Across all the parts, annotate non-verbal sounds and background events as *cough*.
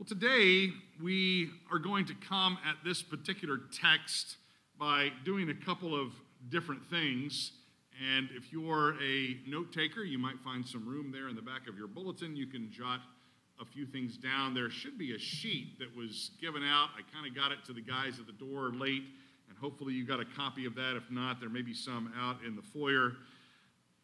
Well, today we are going to come at this particular text by doing a couple of different things. And if you're a note taker, you might find some room there in the back of your bulletin. You can jot a few things down. There should be a sheet that was given out. I kind of got it to the guys at the door late, and hopefully you got a copy of that. If not, there may be some out in the foyer.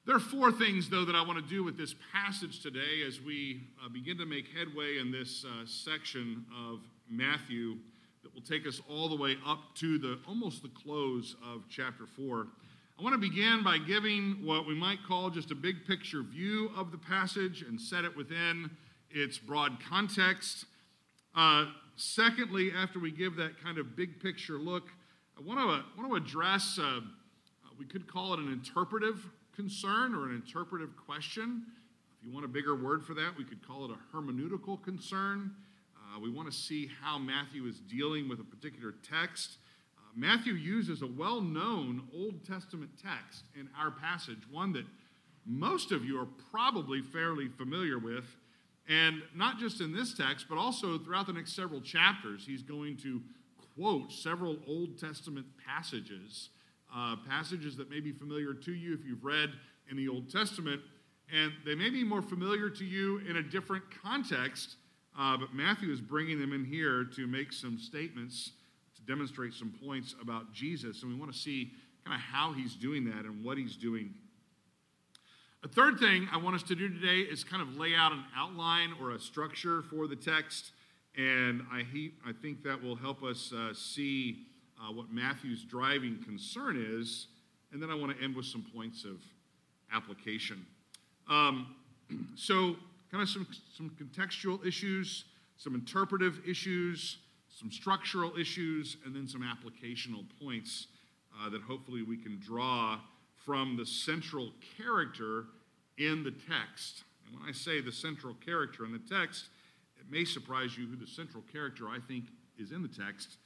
There are four things, though, that I want to do with this passage today as we uh, begin to make headway in this uh, section of Matthew that will take us all the way up to the almost the close of chapter 4. I want to begin by giving what we might call just a big picture view of the passage and set it within its broad context. Uh, secondly, after we give that kind of big picture look, I want to, I want to address, uh, we could call it an interpretive concern or an interpretive question. If you want a bigger word for that, we could call it a hermeneutical concern. Uh, we want to see how Matthew is dealing with a particular text. Uh, Matthew uses a well known Old Testament text in our passage, one that most of you are probably fairly familiar with. And not just in this text, but also throughout the next several chapters, he's going to quote several Old Testament passages uh, passages that may be familiar to you if you've read in the Old Testament, and they may be more familiar to you in a different context, uh, but Matthew is bringing them in here to make some statements to demonstrate some points about Jesus, and we want to see kind of how he's doing that and what he's doing. A third thing I want us to do today is kind of lay out an outline or a structure for the text, and I, he, I think that will help us uh, see uh, what Matthew's driving concern is, and then I want to end with some points of application. Um, *clears throat* so, kind of some, some contextual issues, some interpretive issues, some structural issues, and then some applicational points uh, that hopefully we can draw from the central character in the text. And when I say the central character in the text, it may surprise you who the central character I think is in the text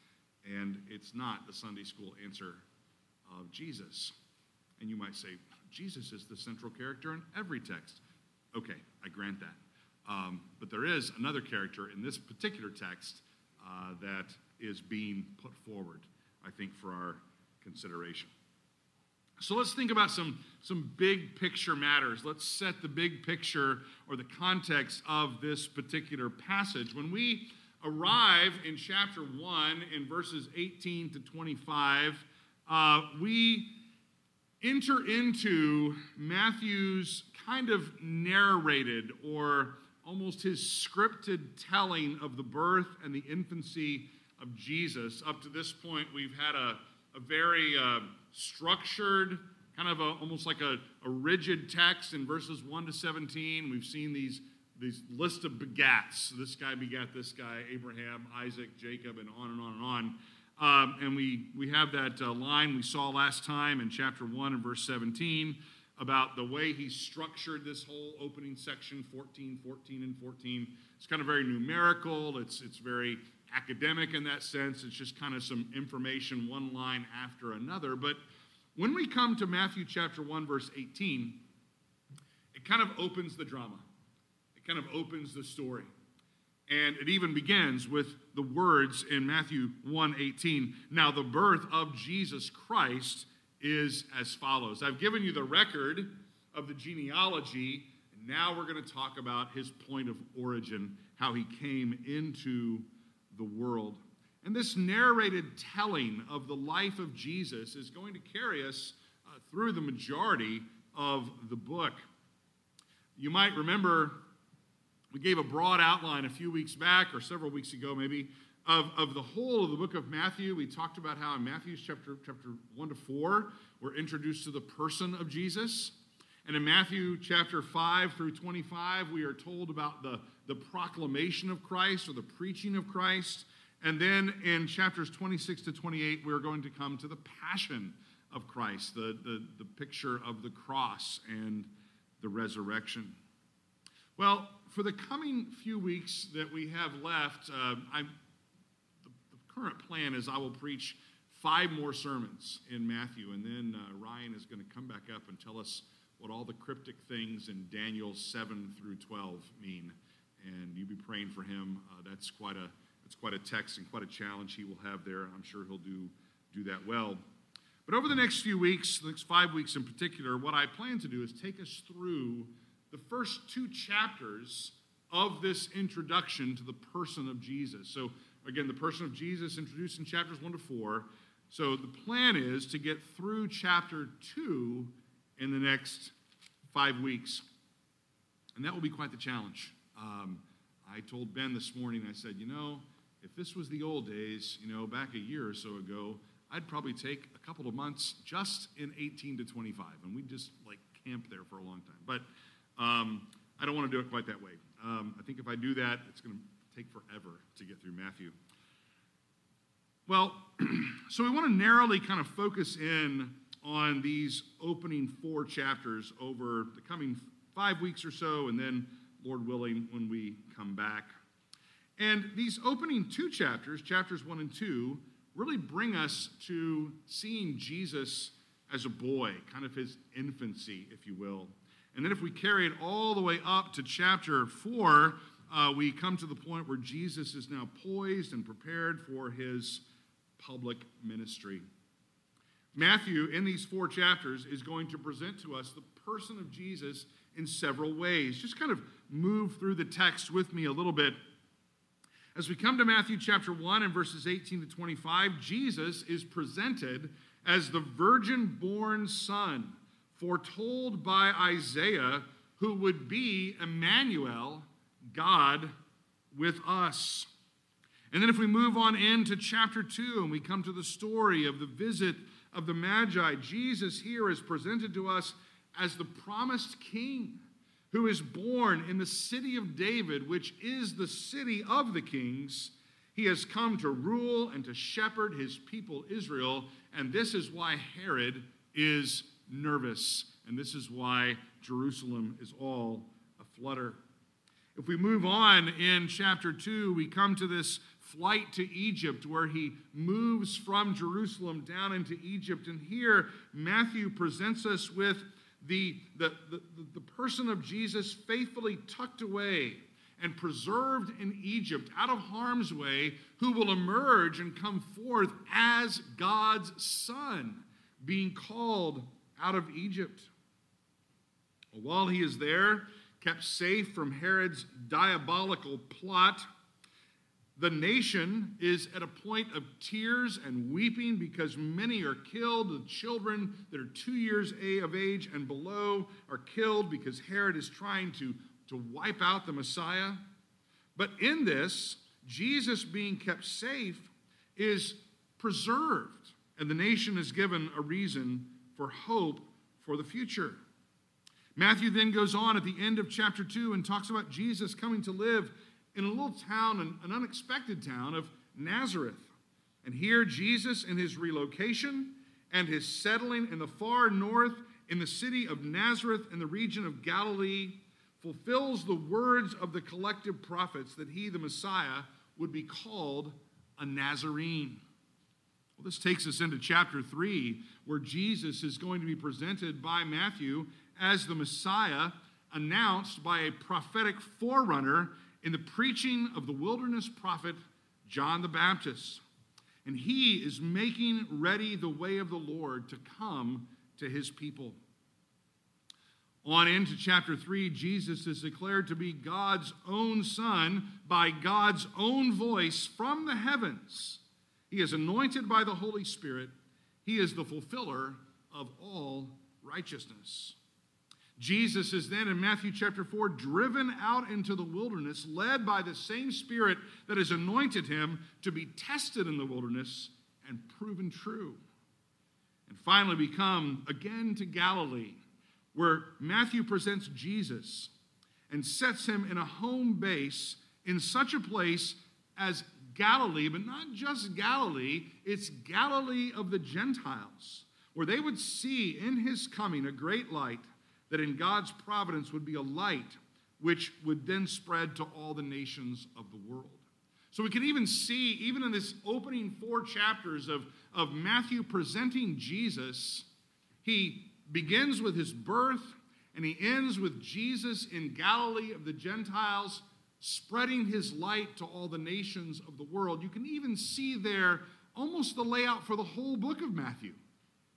and it's not the Sunday school answer of Jesus. And you might say, Jesus is the central character in every text. Okay, I grant that. Um, but there is another character in this particular text uh, that is being put forward, I think, for our consideration. So let's think about some, some big picture matters. Let's set the big picture or the context of this particular passage. When we arrive in chapter 1 in verses 18 to 25, uh, we enter into Matthew's kind of narrated or almost his scripted telling of the birth and the infancy of Jesus. Up to this point, we've had a, a very uh, structured, kind of a, almost like a, a rigid text in verses 1 to 17. We've seen these these list of begats. This guy begat this guy, Abraham, Isaac, Jacob, and on and on and on. Um, and we, we have that uh, line we saw last time in chapter 1 and verse 17 about the way he structured this whole opening section 14, 14, and 14. It's kind of very numerical, it's, it's very academic in that sense. It's just kind of some information, one line after another. But when we come to Matthew chapter 1, verse 18, it kind of opens the drama kind of opens the story. And it even begins with the words in Matthew 1:18. Now the birth of Jesus Christ is as follows. I've given you the record of the genealogy, and now we're going to talk about his point of origin, how he came into the world. And this narrated telling of the life of Jesus is going to carry us uh, through the majority of the book. You might remember we gave a broad outline a few weeks back, or several weeks ago maybe, of, of the whole of the book of Matthew. We talked about how in Matthew chapter, chapter 1 to 4, we're introduced to the person of Jesus. And in Matthew chapter 5 through 25, we are told about the, the proclamation of Christ or the preaching of Christ. And then in chapters 26 to 28, we're going to come to the passion of Christ, the, the, the picture of the cross and the resurrection. Well, for the coming few weeks that we have left, uh, the, the, current plan is I will preach five more sermons in Matthew, and then uh, Ryan is going to come back up and tell us what all the cryptic things in Daniel 7 through 12 mean. and you be praying for him. Uh, that's quite a that's quite a text and quite a challenge he will have there. I'm sure he'll do do that well. But over the next few weeks, the next five weeks in particular, what I plan to do is take us through the first two chapters of this introduction to the person of Jesus. So, again, the person of Jesus introduced in chapters 1 to 4. So, the plan is to get through chapter 2 in the next five weeks. And that will be quite the challenge. Um, I told Ben this morning, I said, you know, if this was the old days, you know, back a year or so ago, I'd probably take a couple of months just in 18 to 25, and we'd just like camp there for a long time. But um, I don't want to do it quite that way. Um, I think if I do that, it's going to take forever to get through Matthew. Well, *clears throat* so we want to narrowly kind of focus in on these opening four chapters over the coming five weeks or so, and then, Lord willing, when we come back. And these opening two chapters, chapters one and two, really bring us to seeing Jesus as a boy, kind of his infancy, if you will. And then if we carry it all the way up to chapter 4, uh, we come to the point where Jesus is now poised and prepared for his public ministry. Matthew, in these four chapters, is going to present to us the person of Jesus in several ways. Just kind of move through the text with me a little bit. As we come to Matthew chapter 1 and verses 18 to 25, Jesus is presented as the virgin born son foretold by Isaiah, who would be Emmanuel, God with us. And then, if we move on into chapter 2 and we come to the story of the visit of the Magi, Jesus here is presented to us as the promised king who is born in the city of David, which is the city of the kings. He has come to rule and to shepherd his people Israel, and this is why Herod is nervous. And this is why Jerusalem is all aflutter. If we move on in chapter 2, we come to this flight to Egypt where he moves from Jerusalem down into Egypt. And here, Matthew presents us with the, the, the, the person of Jesus faithfully tucked away and preserved in Egypt out of harm's way, who will emerge and come forth as God's son, being called out of Egypt. While he is there, kept safe from Herod's diabolical plot, the nation is at a point of tears and weeping because many are killed. The children that are two years of age and below are killed because Herod is trying to, to wipe out the Messiah. But in this, Jesus being kept safe is preserved, and the nation is given a reason for hope for the future. Matthew then goes on at the end of chapter 2 and talks about Jesus coming to live in a little town, an, unexpected town of Nazareth. And here, Jesus, in his relocation and his settling in the far north in the city of Nazareth in the region of Galilee, fulfills the words of the collective prophets that he, the Messiah, would be called a Nazarene. Well, this takes us into chapter 3, where Jesus is going to be presented by Matthew as the Messiah, announced by a prophetic forerunner in the preaching of the wilderness prophet John the Baptist. And he is making ready the way of the Lord to come to his people. On into chapter 3, Jesus is declared to be God's own Son by God's own voice from the heavens he is anointed by the Holy Spirit. He is the fulfiller of all righteousness. Jesus is then in Matthew chapter 4 driven out into the wilderness, led by the same Spirit that has anointed him to be tested in the wilderness and proven true. And finally, we come again to Galilee, where Matthew presents Jesus and sets him in a home base in such a place as Galilee, but not just Galilee, it's Galilee of the Gentiles, where they would see in his coming a great light that in God's providence would be a light which would then spread to all the nations of the world. So we can even see, even in this opening four chapters of, of Matthew presenting Jesus, he begins with his birth and he ends with Jesus in Galilee of the Gentiles spreading his light to all the nations of the world. You can even see there almost the layout for the whole book of Matthew.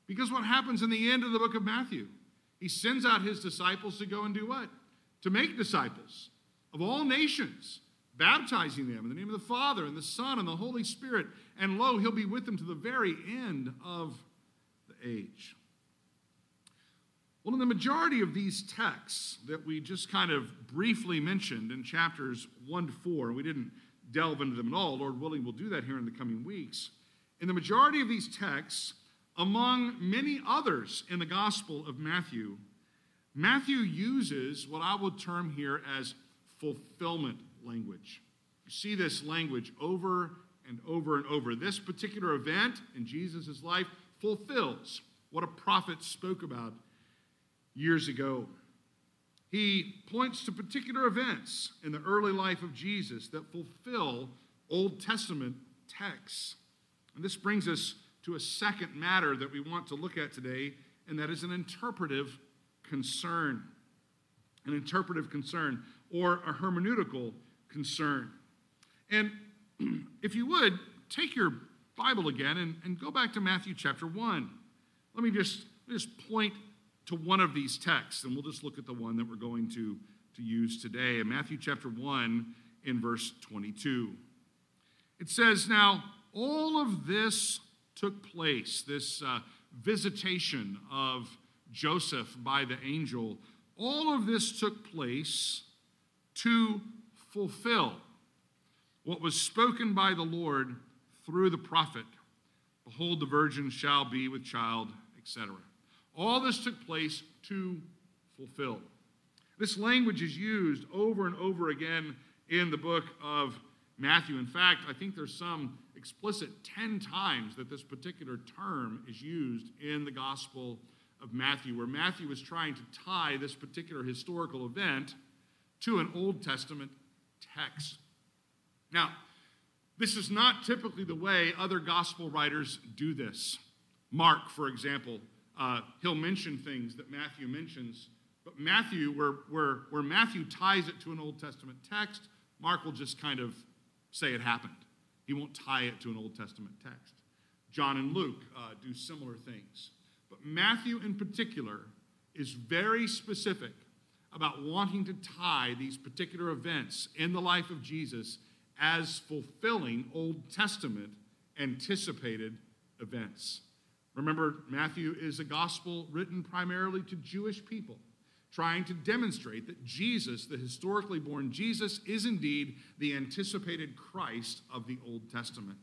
Because what happens in the end of the book of Matthew? He sends out his disciples to go and do what? To make disciples of all nations, baptizing them in the name of the Father and the Son and the Holy Spirit. And lo, he'll be with them to the very end of the age. Well, in the majority of these texts that we just kind of briefly mentioned in chapters 1 to 4, we didn't delve into them at all, Lord willing, we'll do that here in the coming weeks. In the majority of these texts, among many others in the Gospel of Matthew, Matthew uses what I would term here as fulfillment language. You see this language over and over and over. This particular event in Jesus' life fulfills what a prophet spoke about years ago. He points to particular events in the early life of Jesus that fulfill Old Testament texts. And this brings us to a second matter that we want to look at today, and that is an interpretive concern. An interpretive concern or a hermeneutical concern. And *clears throat* if you would, take your Bible again and, and go back to Matthew chapter 1. Let me just, just point to one of these texts, and we'll just look at the one that we're going to, to use today. In Matthew chapter 1, in verse 22. It says, Now, all of this took place, this uh, visitation of Joseph by the angel, all of this took place to fulfill what was spoken by the Lord through the prophet Behold, the virgin shall be with child, etc. All this took place to fulfill. This language is used over and over again in the book of Matthew. In fact, I think there's some explicit 10 times that this particular term is used in the Gospel of Matthew, where Matthew is trying to tie this particular historical event to an Old Testament text. Now, this is not typically the way other gospel writers do this. Mark, for example, uh, he'll mention things that Matthew mentions, but Matthew, where, where, where Matthew ties it to an Old Testament text, Mark will just kind of say it happened. He won't tie it to an Old Testament text. John and Luke uh, do similar things. But Matthew, in particular, is very specific about wanting to tie these particular events in the life of Jesus as fulfilling Old Testament anticipated events. Remember, Matthew is a gospel written primarily to Jewish people, trying to demonstrate that Jesus, the historically born Jesus, is indeed the anticipated Christ of the Old Testament.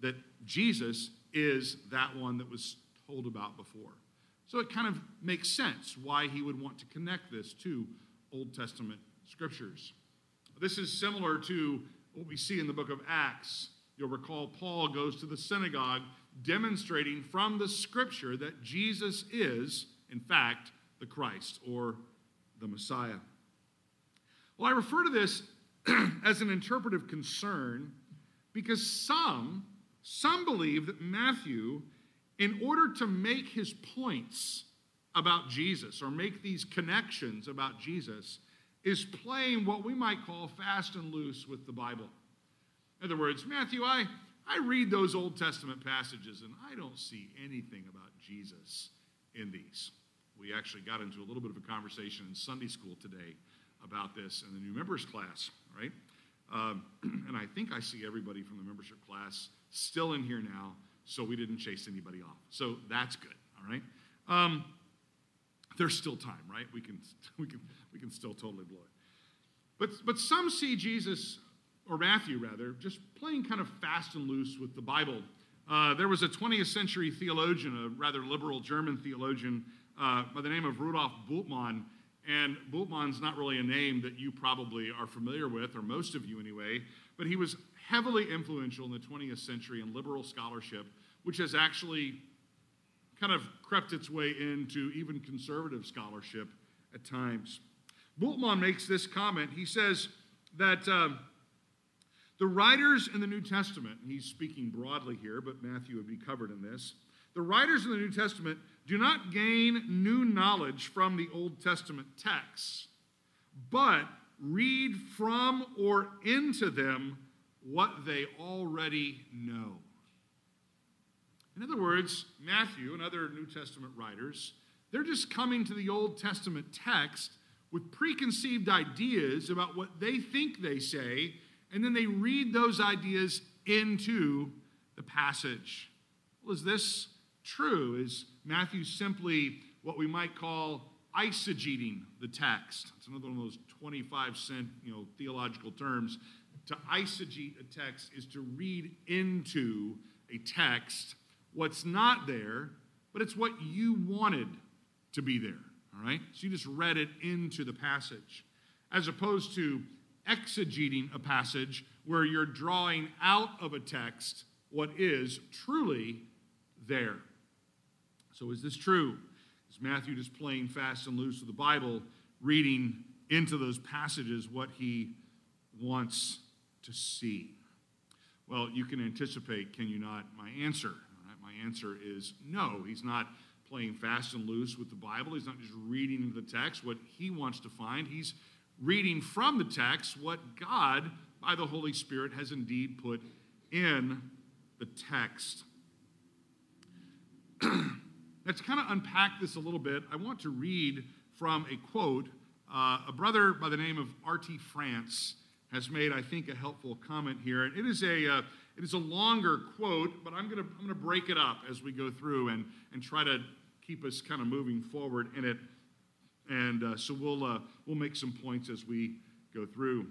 That Jesus is that one that was told about before. So it kind of makes sense why he would want to connect this to Old Testament scriptures. This is similar to what we see in the book of Acts. You'll recall Paul goes to the synagogue demonstrating from the scripture that Jesus is, in fact, the Christ or the Messiah. Well, I refer to this *clears throat* as an interpretive concern because some some believe that Matthew in order to make his points about Jesus or make these connections about Jesus is playing what we might call fast and loose with the Bible. In other words, Matthew, I I read those Old Testament passages and I don't see anything about Jesus in these. We actually got into a little bit of a conversation in Sunday school today about this in the new members class, right? Um, *clears throat* and I think I see everybody from the membership class still in here now, so we didn't chase anybody off. So that's good, all right? Um, there's still time, right? We can, *laughs* we can, we can still totally blow it. But, but some see Jesus or Matthew rather, just playing kind of fast and loose with the Bible. Uh, there was a 20th century theologian, a rather liberal German theologian uh, by the name of Rudolf Bultmann. And Bultmann's not really a name that you probably are familiar with, or most of you anyway, but he was heavily influential in the 20th century in liberal scholarship, which has actually kind of crept its way into even conservative scholarship at times. Bultmann makes this comment. He says that. Uh, the writers in the New Testament, he's speaking broadly here, but Matthew would be covered in this. The writers in the New Testament do not gain new knowledge from the Old Testament texts, but read from or into them what they already know. In other words, Matthew and other New Testament writers, they're just coming to the Old Testament text with preconceived ideas about what they think they say, and then they read those ideas into the passage. Well, is this true? Is Matthew simply what we might call eisegeting the text? It's another one of those 25 cent you know, theological terms. To eisegete a text is to read into a text what's not there, but it's what you wanted to be there. All right? So you just read it into the passage. As opposed to exegeting a passage where you're drawing out of a text what is truly there. So, is this true? Is Matthew just playing fast and loose with the Bible, reading into those passages what he wants to see? Well, you can anticipate, can you not, my answer. Right? My answer is no. He's not playing fast and loose with the Bible. He's not just reading into the text what he wants to find. He's reading from the text what God, by the Holy Spirit, has indeed put in the text. *clears throat* Let's kind of unpack this a little bit. I want to read from a quote. Uh, a brother by the name of R.T. France has made, I think, a helpful comment here. And it is a, uh, it is a longer quote, but I'm going to I'm to break it up as we go through and, and try to keep us kind of moving forward in it. And uh, so we'll, uh, we'll make some points as we go through.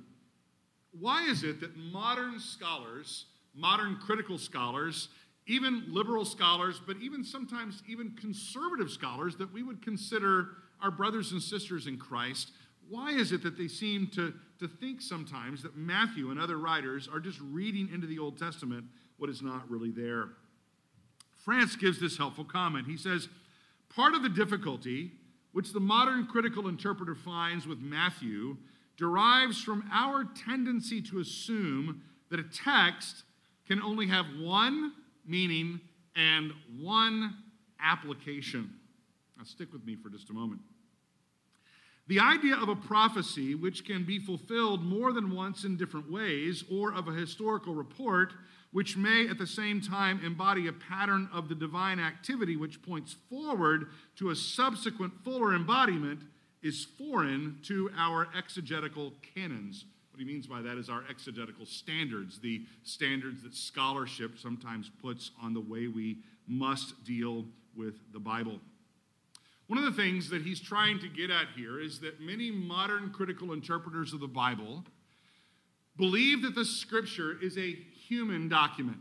Why is it that modern scholars, modern critical scholars, even liberal scholars, but even sometimes even conservative scholars that we would consider our brothers and sisters in Christ, why is it that they seem to, to think sometimes that Matthew and other writers are just reading into the Old Testament what is not really there? France gives this helpful comment. He says, Part of the difficulty, which the modern critical interpreter finds with Matthew, derives from our tendency to assume that a text can only have one meaning and one application. Now, stick with me for just a moment. The idea of a prophecy which can be fulfilled more than once in different ways, or of a historical report which may at the same time embody a pattern of the divine activity which points forward to a subsequent fuller embodiment, is foreign to our exegetical canons. What he means by that is our exegetical standards, the standards that scholarship sometimes puts on the way we must deal with the Bible. One of the things that he's trying to get at here is that many modern critical interpreters of the Bible believe that the scripture is a human document.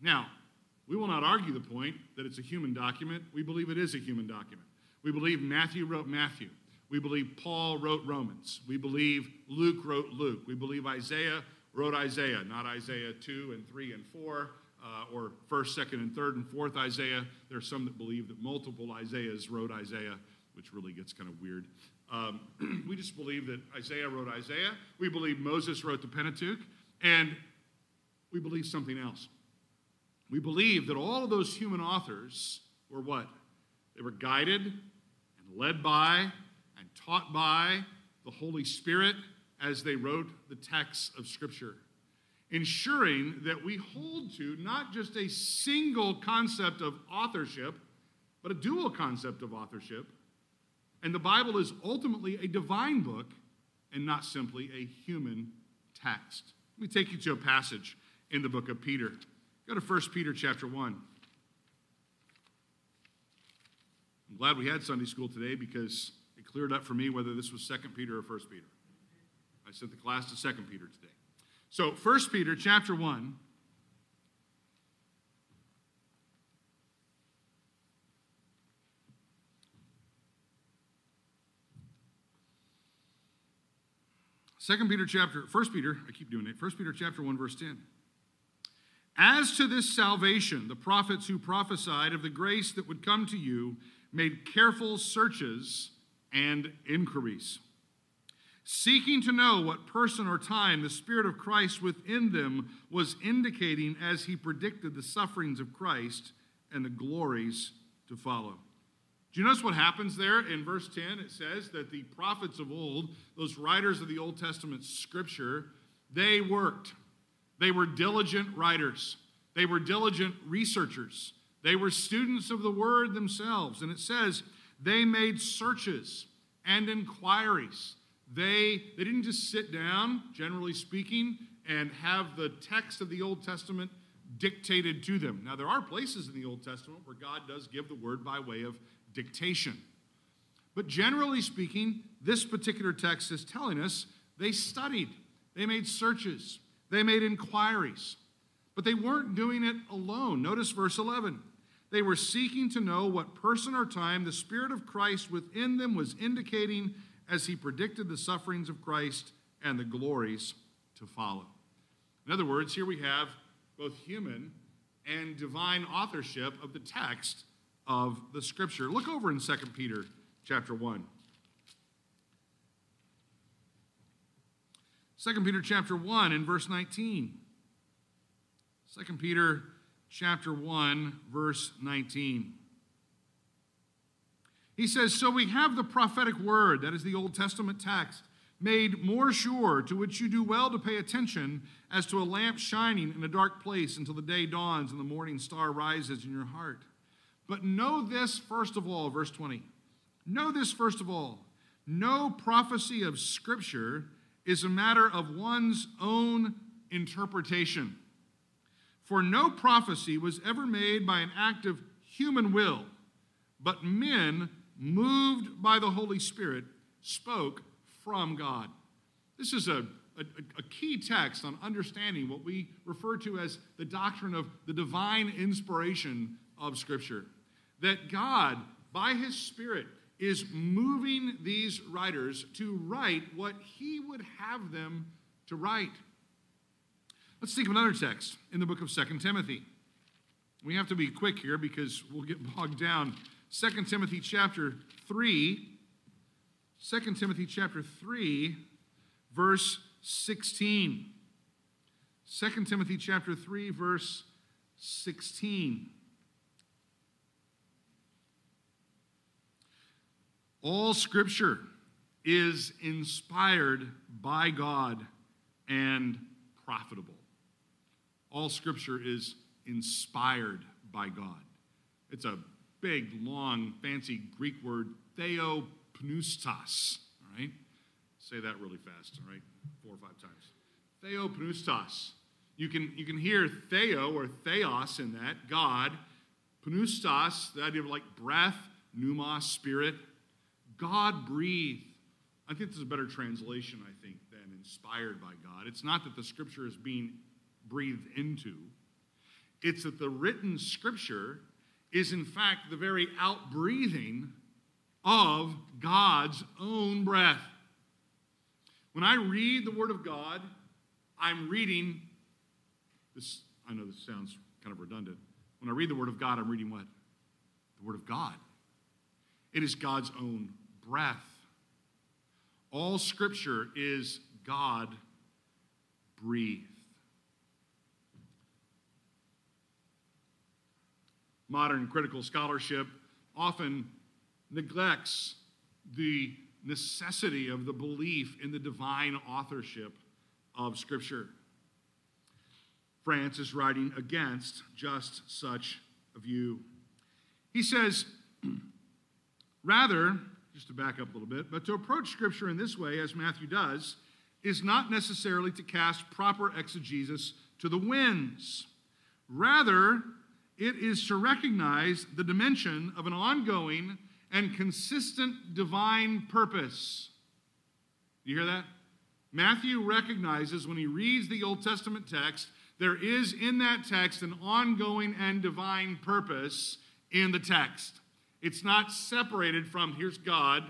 Now, we will not argue the point that it's a human document. We believe it is a human document. We believe Matthew wrote Matthew. We believe Paul wrote Romans. We believe Luke wrote Luke. We believe Isaiah wrote Isaiah, not Isaiah 2 and 3 and 4, uh, or 1st, 2nd, and 3rd and 4th Isaiah. There are some that believe that multiple Isaiahs wrote Isaiah, which really gets kind of weird. Um, *clears throat* we just believe that Isaiah wrote Isaiah. We believe Moses wrote the Pentateuch. And we believe something else. We believe that all of those human authors were what? They were guided and led by and taught by the Holy Spirit as they wrote the texts of Scripture, ensuring that we hold to not just a single concept of authorship, but a dual concept of authorship. And the Bible is ultimately a divine book and not simply a human text. Let me take you to a passage in the book of Peter. Go to 1 Peter chapter 1. I'm glad we had Sunday school today because it cleared up for me whether this was 2 Peter or 1 Peter. I sent the class to 2 Peter today. So 1 Peter chapter 1 Second Peter chapter, First Peter, I keep doing it. First Peter chapter 1, verse 10. As to this salvation, the prophets who prophesied of the grace that would come to you made careful searches and inquiries, seeking to know what person or time the Spirit of Christ within them was indicating as he predicted the sufferings of Christ and the glories to follow. Do you notice what happens there in verse 10? It says that the prophets of old, those writers of the Old Testament scripture, they worked. They were diligent writers, they were diligent researchers, they were students of the word themselves. And it says they made searches and inquiries. They, they didn't just sit down, generally speaking, and have the text of the Old Testament dictated to them. Now, there are places in the Old Testament where God does give the word by way of dictation. But generally speaking, this particular text is telling us they studied, they made searches, they made inquiries. But they weren't doing it alone. Notice verse 11. They were seeking to know what person or time the Spirit of Christ within them was indicating as he predicted the sufferings of Christ and the glories to follow. In other words, here we have both human and divine authorship of the text of the scripture. Look over in 2 Peter chapter 1. 2 Peter chapter 1 and verse 19. 2 Peter chapter 1 verse 19. He says, "So we have the prophetic word, that is the Old Testament text, made more sure, to which you do well to pay attention, as to a lamp shining in a dark place until the day dawns and the morning star rises in your heart." But know this first of all, verse 20. Know this first of all. No prophecy of Scripture is a matter of one's own interpretation. For no prophecy was ever made by an act of human will, but men, moved by the Holy Spirit, spoke from God. This is a, a, a, key text on understanding what we refer to as the doctrine of the divine inspiration of Scripture that God, by his Spirit, is moving these writers to write what he would have them to write. Let's think of another text in the book of Second Timothy. We have to be quick here because we'll get *laughs* bogged down. Second Timothy chapter 3, 2 Timothy chapter 3, verse 16. 2 Timothy chapter 3, verse 16. All scripture is inspired by God and profitable. All scripture is inspired by God. It's a big, long, fancy Greek word, theopneustos. All right? Say that really fast, all right? Four or five times. Theopneustos. You can, you can hear theo or theos in that, God. Pneustos, the idea of like breath, pneumos, spirit. God breathed. I think this is a better translation, I think, than inspired by God. It's not that the scripture is being breathed into, it's that the written scripture is, in fact, the very outbreathing of God's own breath. When I read the Word of God, I'm reading this. I know this sounds kind of redundant. When I read the Word of God, I'm reading what? The Word of God. It is God's own breath. All scripture is God breathed. Modern critical scholarship often neglects the necessity of the belief in the divine authorship of Scripture. France is writing against just such a view. He says, *clears throat* Rather, just to back up a little bit, but to approach Scripture in this way, as Matthew does, is not necessarily to cast proper exegesis to the winds. Rather, it is to recognize the dimension of an ongoing and consistent divine purpose. You hear that? Matthew recognizes when he reads the Old Testament text, there is in that text an ongoing and divine purpose in the text. It's not separated from here's God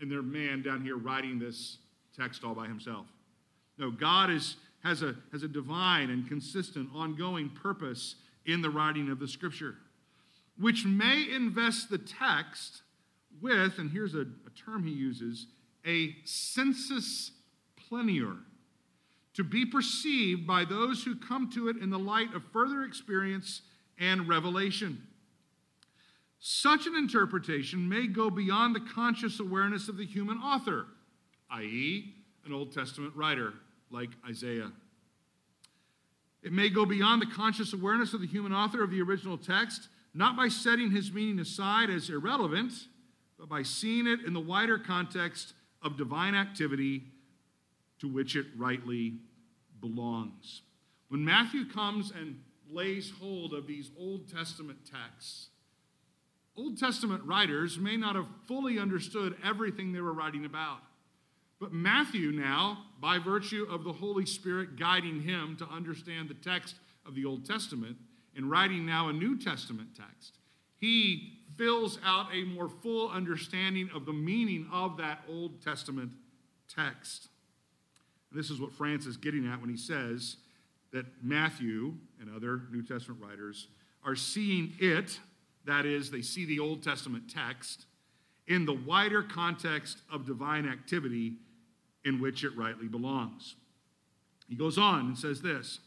and their man down here writing this text all by himself. No, God is, has, a, has a divine and consistent, ongoing purpose in the writing of the scripture, which may invest the text with, and here's a, a term he uses, a sensus plenior, to be perceived by those who come to it in the light of further experience and revelation. Such an interpretation may go beyond the conscious awareness of the human author, i.e., an Old Testament writer like Isaiah. It may go beyond the conscious awareness of the human author of the original text, not by setting his meaning aside as irrelevant, but by seeing it in the wider context of divine activity to which it rightly belongs. When Matthew comes and lays hold of these Old Testament texts, Old Testament writers may not have fully understood everything they were writing about. But Matthew, now, by virtue of the Holy Spirit guiding him to understand the text of the Old Testament, in writing now a New Testament text, he fills out a more full understanding of the meaning of that Old Testament text. This is what France is getting at when he says that Matthew and other New Testament writers are seeing it, that is, they see the Old Testament text, in the wider context of divine activity in which it rightly belongs. He goes on and says this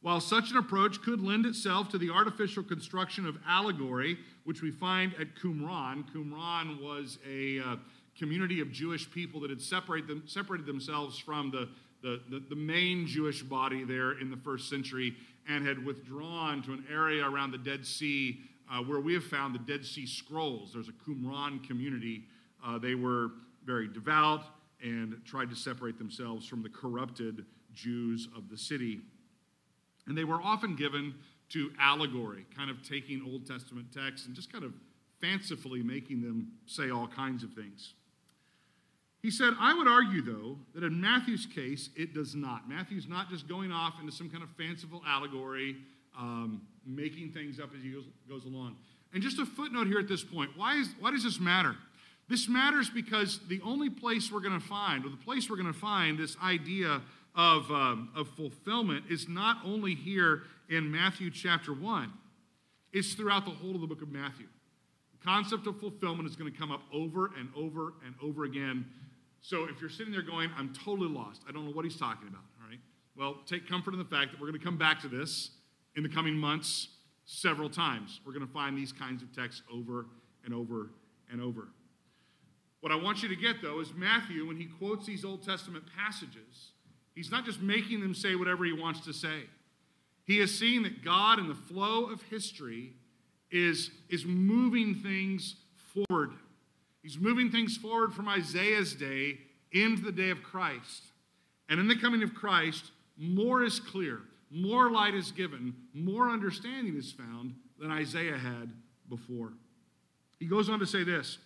While such an approach could lend itself to the artificial construction of allegory, which we find at Qumran, Qumran was a uh, community of Jewish people that had separated, them, separated themselves from the, the, the, the main Jewish body there in the first century and had withdrawn to an area around the Dead Sea uh, where we have found the Dead Sea Scrolls. There's a Qumran community. Uh, they were very devout and tried to separate themselves from the corrupted Jews of the city. And they were often given to allegory, kind of taking Old Testament texts and just kind of fancifully making them say all kinds of things. He said, I would argue, though, that in Matthew's case, it does not. Matthew's not just going off into some kind of fanciful allegory, um, making things up as he goes, goes along. And just a footnote here at this point why, is, why does this matter? This matters because the only place we're going to find, or the place we're going to find this idea of, um, of fulfillment, is not only here in Matthew chapter 1, it's throughout the whole of the book of Matthew. The concept of fulfillment is going to come up over and over and over again. So if you're sitting there going, I'm totally lost, I don't know what he's talking about, all right? Well, take comfort in the fact that we're going to come back to this in the coming months several times. We're going to find these kinds of texts over and over and over. What I want you to get, though, is Matthew, when he quotes these Old Testament passages, he's not just making them say whatever he wants to say. He is seeing that God, in the flow of history, is, is moving things forward. He's moving things forward from Isaiah's day into the day of Christ. And in the coming of Christ, more is clear, more light is given, more understanding is found than Isaiah had before. He goes on to say this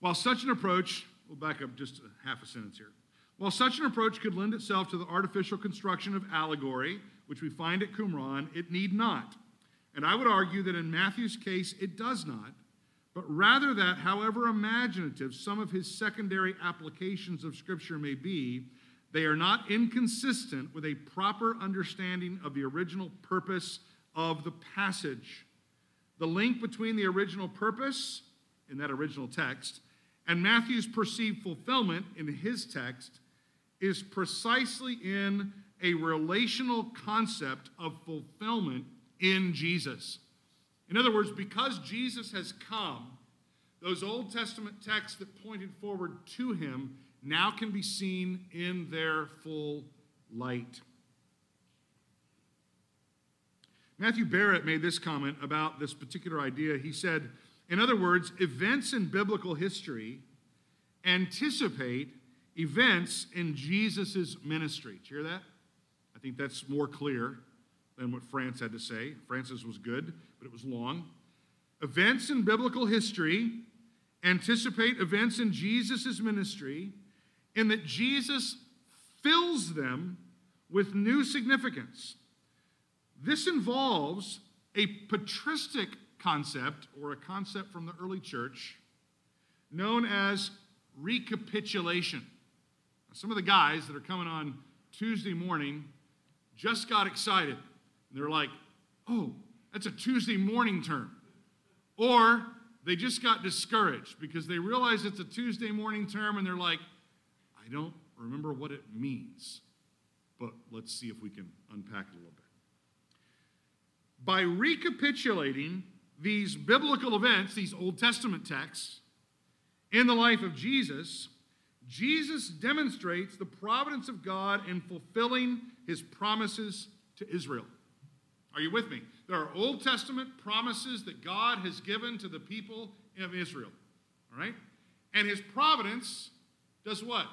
While such an approach, we'll back up just a half a sentence here. While such an approach could lend itself to the artificial construction of allegory, which we find at Qumran, it need not. And I would argue that in Matthew's case, it does not, but rather that, however imaginative some of his secondary applications of Scripture may be, they are not inconsistent with a proper understanding of the original purpose of the passage. The link between the original purpose in that original text and Matthew's perceived fulfillment in his text is precisely in a relational concept of fulfillment in Jesus. In other words, because Jesus has come, those Old Testament texts that pointed forward to him now can be seen in their full light. Matthew Barrett made this comment about this particular idea. He said, in other words, events in biblical history anticipate events in Jesus' ministry. Did you hear that? I think that's more clear than what France had to say. Francis was good, but it was long. Events in biblical history anticipate events in Jesus' ministry in that Jesus fills them with new significance. This involves a patristic concept, or a concept from the early church, known as recapitulation. Some of the guys that are coming on Tuesday morning just got excited. And they're like, oh, that's a Tuesday morning term. Or they just got discouraged because they realize it's a Tuesday morning term and they're like, I don't remember what it means. But let's see if we can unpack it a little bit. by recapitulating these biblical events, these Old Testament texts, in the life of Jesus, Jesus demonstrates the providence of God in fulfilling his promises to Israel. Are you with me? There are Old Testament promises that God has given to the people of Israel. All right? And his providence does what?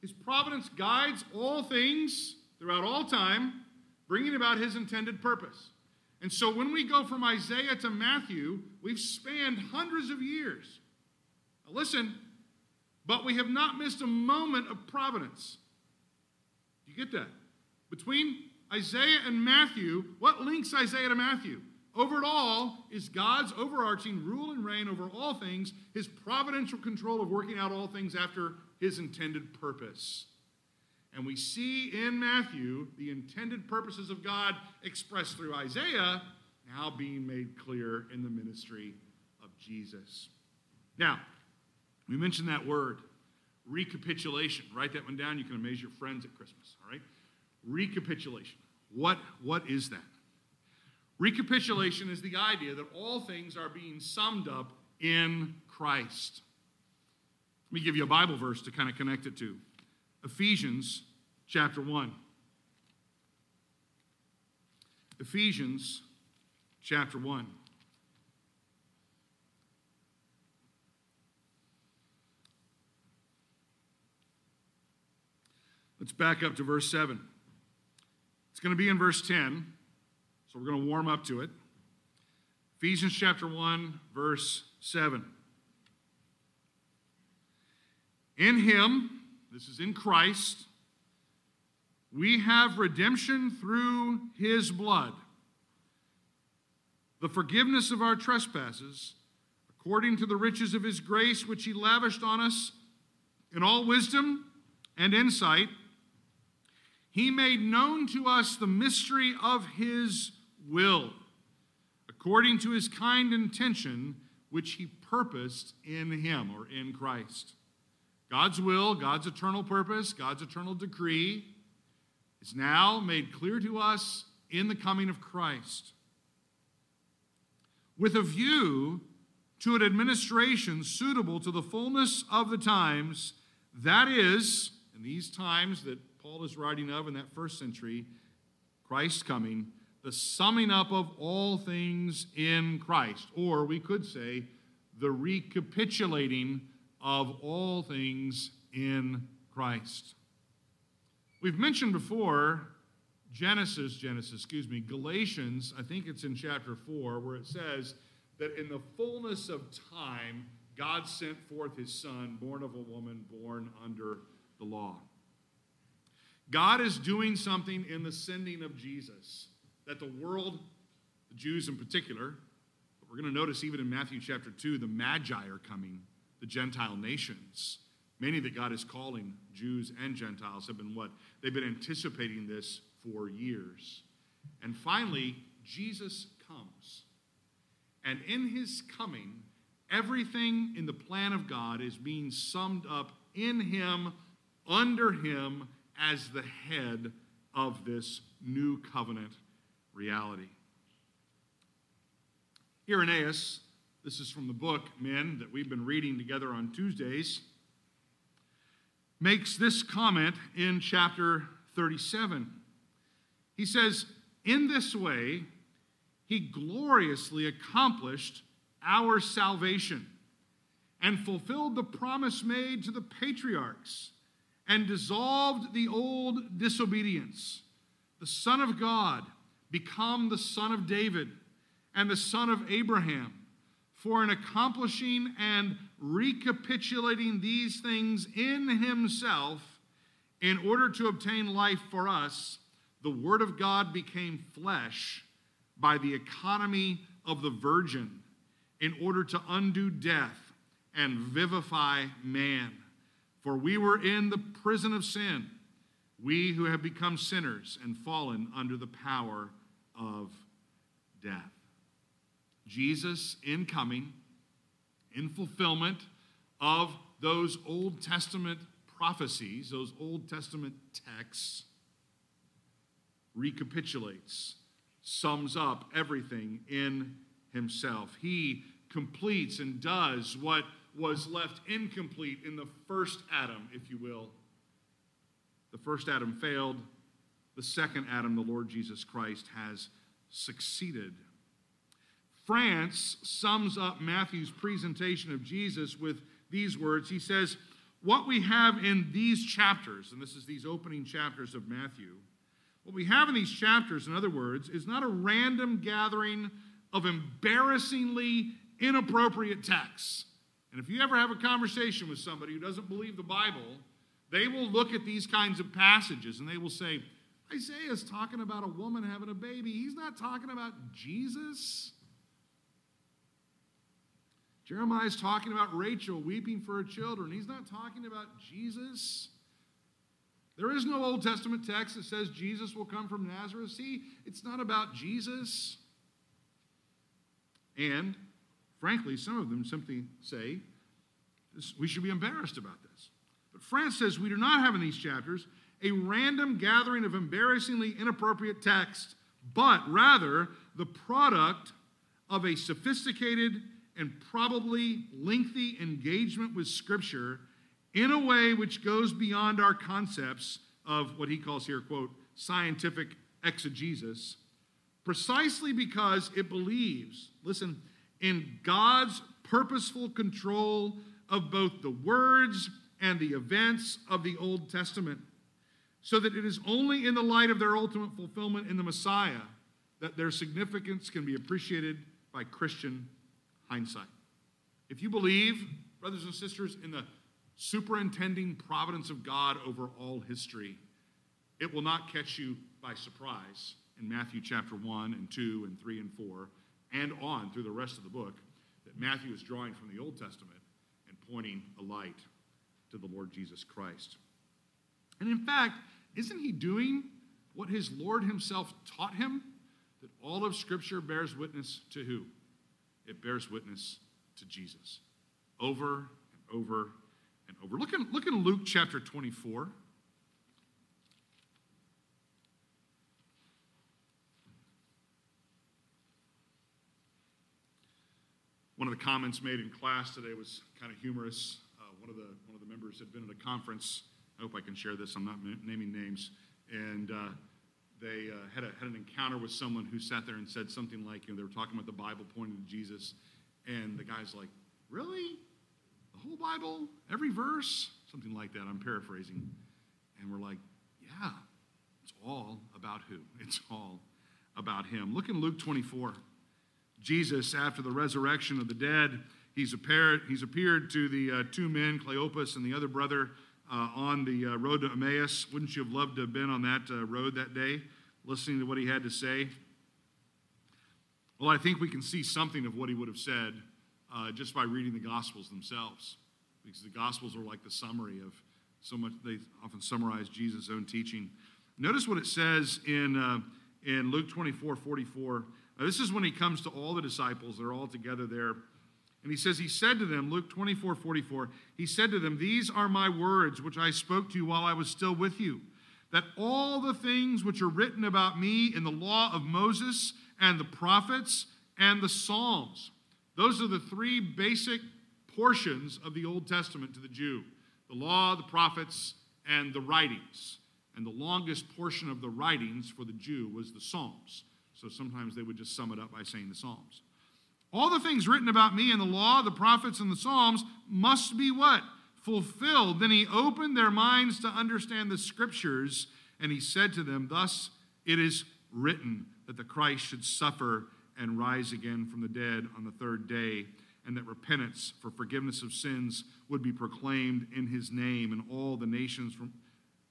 His providence guides all things throughout all time, bringing about his intended purpose. And so when we go from Isaiah to Matthew, we've spanned hundreds of years. Now listen, but we have not missed a moment of providence. Do you get that? Between Isaiah and Matthew, what links Isaiah to Matthew? Over it all is God's overarching rule and reign over all things, his providential control of working out all things after his intended purpose. And we see in Matthew the intended purposes of God expressed through Isaiah now being made clear in the ministry of Jesus. Now, we mentioned that word, recapitulation. Write that one down. You can amaze your friends at Christmas, all right? Recapitulation. What, what is that? Recapitulation is the idea that all things are being summed up in Christ. Let me give you a Bible verse to kind of connect it to. Ephesians chapter 1. Ephesians chapter 1. Let's back up to verse 7. Going to be in verse 10, so we're going to warm up to it. Ephesians chapter 1, verse 7. In him, this is in Christ, we have redemption through his blood, the forgiveness of our trespasses, according to the riches of his grace, which he lavished on us in all wisdom and insight. He made known to us the mystery of his will, according to his kind intention, which he purposed in him or in Christ God's will, God's eternal purpose, God's eternal decree is now made clear to us in the coming of Christ. With a view to an administration suitable to the fullness of the times, that is, in these times that Paul is writing of in that first century, Christ coming, the summing up of all things in Christ, or we could say, the recapitulating of all things in Christ. We've mentioned before Genesis, Genesis, excuse me, Galatians, I think it's in chapter 4, where it says that in the fullness of time, God sent forth his son, born of a woman, born under the law. God is doing something in the sending of Jesus that the world, the Jews in particular, but we're going to notice even in Matthew chapter 2, the Magi are coming the Gentile nations. Many that God is calling Jews and Gentiles have been what? They've been anticipating this for years. And finally, Jesus comes. And in his coming, everything in the plan of God is being summed up in him, under him, as the head of this new covenant reality. Irenaeus this is from the book, Men, that we've been reading together on Tuesdays. Makes this comment in chapter 37. He says, In this way, he gloriously accomplished our salvation and fulfilled the promise made to the patriarchs and dissolved the old disobedience. The Son of God become the Son of David and the Son of Abraham for in accomplishing and recapitulating these things in himself, in order to obtain life for us, the Word of God became flesh by the economy of the virgin, in order to undo death and vivify man. For we were in the prison of sin, we who have become sinners and fallen under the power of death. Jesus in coming, in fulfillment of those Old Testament prophecies, those Old Testament texts, recapitulates, sums up everything in himself. He completes and does what was left incomplete in the first Adam, if you will. The first Adam failed, the second Adam, the Lord Jesus Christ, has succeeded. France sums up Matthew's presentation of Jesus with these words. He says, What we have in these chapters, and this is these opening chapters of Matthew, what we have in these chapters, in other words, is not a random gathering of embarrassingly inappropriate texts. And if you ever have a conversation with somebody who doesn't believe the Bible, they will look at these kinds of passages and they will say, Isaiah is talking about a woman having a baby. He's not talking about Jesus. Jeremiah is talking about Rachel weeping for her children. He's not talking about Jesus. There is no Old Testament text that says Jesus will come from Nazareth. See, it's not about Jesus. And, frankly, some of them simply say we should be embarrassed about this. But France says we do not have in these chapters a random gathering of embarrassingly inappropriate text, but rather the product of a sophisticated and probably lengthy engagement with Scripture in a way which goes beyond our concepts of what he calls here, quote, scientific exegesis, precisely because it believes, listen, in God's purposeful control of both the words and the events of the Old Testament so that it is only in the light of their ultimate fulfillment in the Messiah that their significance can be appreciated by Christian hindsight. If you believe, brothers and sisters, in the superintending providence of God over all history, it will not catch you by surprise in Matthew chapter 1 and 2 and 3 and 4 and on through the rest of the book that Matthew is drawing from the Old Testament and pointing a light to the Lord Jesus Christ. And in fact, isn't he doing what his Lord himself taught him? That all of Scripture bears witness to who? It bears witness to Jesus. Over and over and over. Look in, look in Luke chapter 24. One of the comments made in class today was kind of humorous. Uh, one, of the, one of the members had been at a conference I hope I can share this. I'm not naming names. And uh, they uh, had, a, had an encounter with someone who sat there and said something like, you know, they were talking about the Bible pointing to Jesus. And the guy's like, Really? The whole Bible? Every verse? Something like that. I'm paraphrasing. And we're like, Yeah, it's all about who? It's all about him. Look in Luke 24. Jesus, after the resurrection of the dead, he's appeared, he's appeared to the uh, two men, Cleopas and the other brother, uh, on the uh, road to Emmaus. Wouldn't you have loved to have been on that uh, road that day, listening to what he had to say? Well, I think we can see something of what he would have said uh, just by reading the Gospels themselves, because the Gospels are like the summary of so much, they often summarize Jesus' own teaching. Notice what it says in, uh, in Luke 24 44. Now, this is when he comes to all the disciples, they're all together there and he says, He said to them, Luke 24, 44, He said to them, These are my words which I spoke to you while I was still with you, that all the things which are written about me in the law of Moses and the prophets and the Psalms, those are the three basic portions of the Old Testament to the Jew the law, the prophets, and the writings. And the longest portion of the writings for the Jew was the Psalms. So sometimes they would just sum it up by saying the Psalms. All the things written about me in the law, the prophets, and the Psalms must be what? Fulfilled. Then he opened their minds to understand the scriptures, and he said to them, Thus it is written that the Christ should suffer and rise again from the dead on the third day, and that repentance for forgiveness of sins would be proclaimed in his name and all the nations from,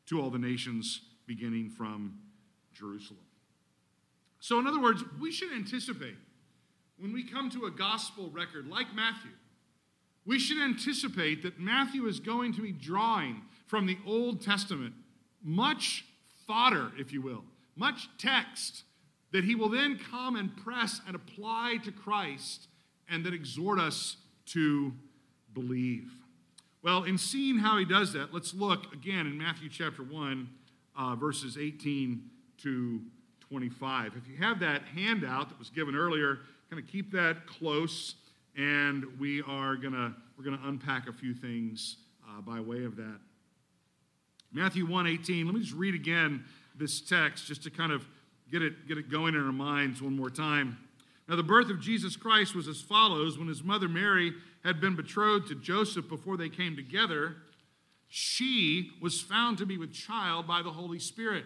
to all the nations beginning from Jerusalem. So, in other words, we should anticipate when we come to a gospel record like Matthew, we should anticipate that Matthew is going to be drawing from the Old Testament much fodder, if you will, much text that he will then come and press and apply to Christ and then exhort us to believe. Well, in seeing how he does that, let's look again in Matthew chapter 1, uh, verses 18 to 25. If you have that handout that was given earlier, kind of keep that close, and we are gonna we're gonna unpack a few things uh, by way of that. Matthew 1:18. let me just read again this text just to kind of get it, get it going in our minds one more time. Now, the birth of Jesus Christ was as follows when his mother Mary had been betrothed to Joseph before they came together. She was found to be with child by the Holy Spirit.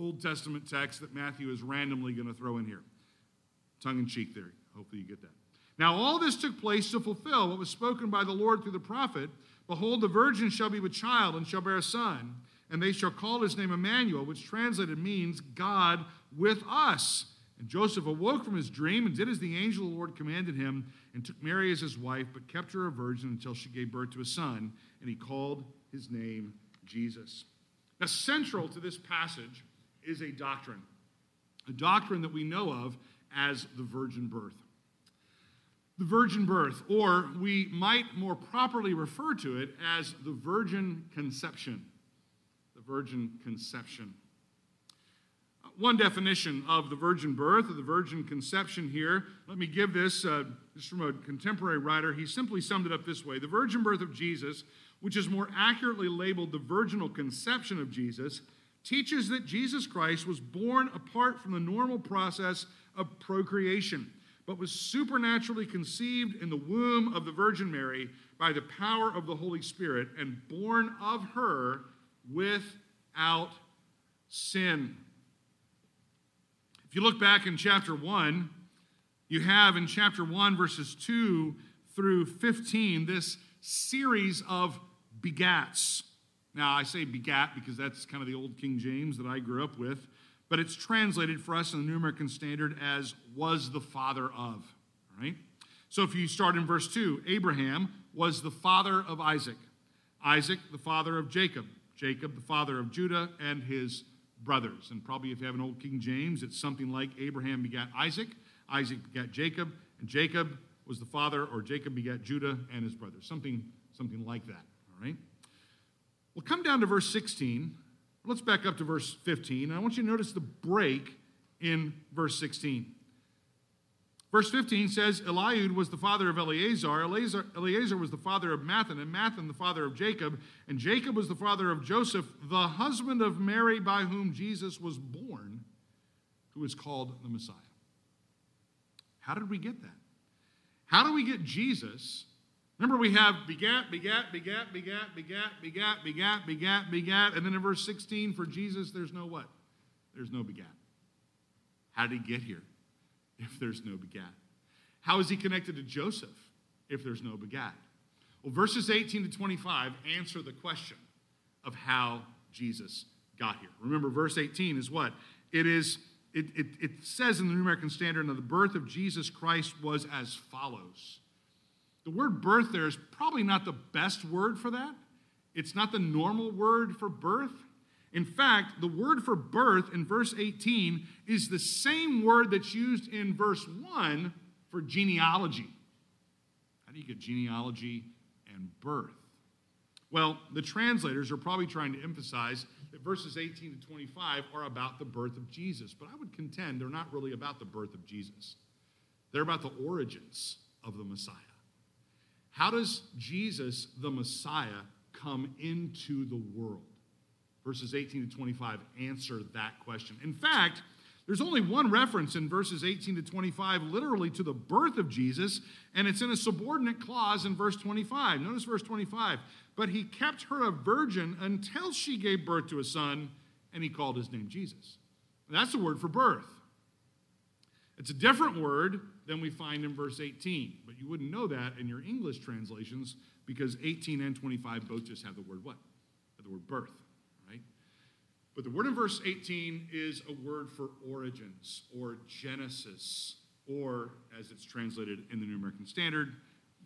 Old Testament text that Matthew is randomly going to throw in here. Tongue in cheek theory. Hopefully you get that. Now, all this took place to fulfill what was spoken by the Lord through the prophet Behold, the virgin shall be with child and shall bear a son and they shall call his name Emmanuel, which translated means God with us. And Joseph awoke from his dream and did as the angel of the Lord commanded him, and took Mary as his wife, but kept her a virgin until she gave birth to a son, and he called his name Jesus. Now, central to this passage is a doctrine, a doctrine that we know of as the virgin birth. The virgin birth, or we might more properly refer to it as the virgin conception the virgin conception. One definition of the virgin birth, or the virgin conception here, let me give this uh, just from a contemporary writer. He simply summed it up this way The virgin birth of Jesus, which is more accurately labeled the virginal conception of Jesus, teaches that Jesus Christ was born apart from the normal process of procreation, but was supernaturally conceived in the womb of the Virgin Mary by the power of the Holy Spirit and born of her without sin. If you look back in chapter 1, you have in chapter 1, verses 2 through 15, this series of begats. Now, I say begat because that's kind of the old King James that I grew up with, but it's translated for us in the New American Standard as was the father of, right? So if you start in verse 2, Abraham was the father of Isaac, Isaac, the father of Jacob, Jacob, the father of Judah, and his brothers. And probably if you have an old King James, it's something like Abraham begat Isaac, Isaac begat Jacob, and Jacob was the father, or Jacob begat Judah and his brothers. Something, something like that. All right? We'll come down to verse 16. Let's back up to verse 15. I want you to notice the break in verse 16. Verse 15 says, Eliud was the father of Eleazar. Eleazar, Eleazar was the father of Matthan, and Matthan the father of Jacob. And Jacob was the father of Joseph, the husband of Mary by whom Jesus was born, who is called the Messiah. How did we get that? How do we get Jesus? Remember, we have begat, begat, begat, begat, begat, begat, begat, begat, begat. And then in verse 16, for Jesus, there's no what? There's no begat. How did he get here? *laughs* if there's no begat? How is he connected to Joseph if there's no begat? Well, verses 18 to 25 answer the question of how Jesus got here. Remember, verse 18 is what? It is, it, it, it says in the New American Standard, that the birth of Jesus Christ was as follows. The word birth there is probably not the best word for that. It's not the normal word for birth. In fact, the word for birth in verse 18 is the same word that's used in verse 1 for genealogy. How do you get genealogy and birth? Well, the translators are probably trying to emphasize that verses 18 to 25 are about the birth of Jesus, but I would contend they're not really about the birth of Jesus. They're about the origins of the Messiah. How does Jesus, the Messiah, come into the world? verses 18 to 25 answer that question. In fact, there's only one reference in verses 18 to 25, literally to the birth of Jesus, and it's in a subordinate clause in verse 25. Notice verse 25. But he kept her a virgin until she gave birth to a son, and he called his name Jesus. That's the word for birth. It's a different word than we find in verse 18, but you wouldn't know that in your English translations because 18 and 25 both just have the word what? Have the word birth. Right? But the word in verse 18 is a word for origins or Genesis. or as it's translated in the New American Standard,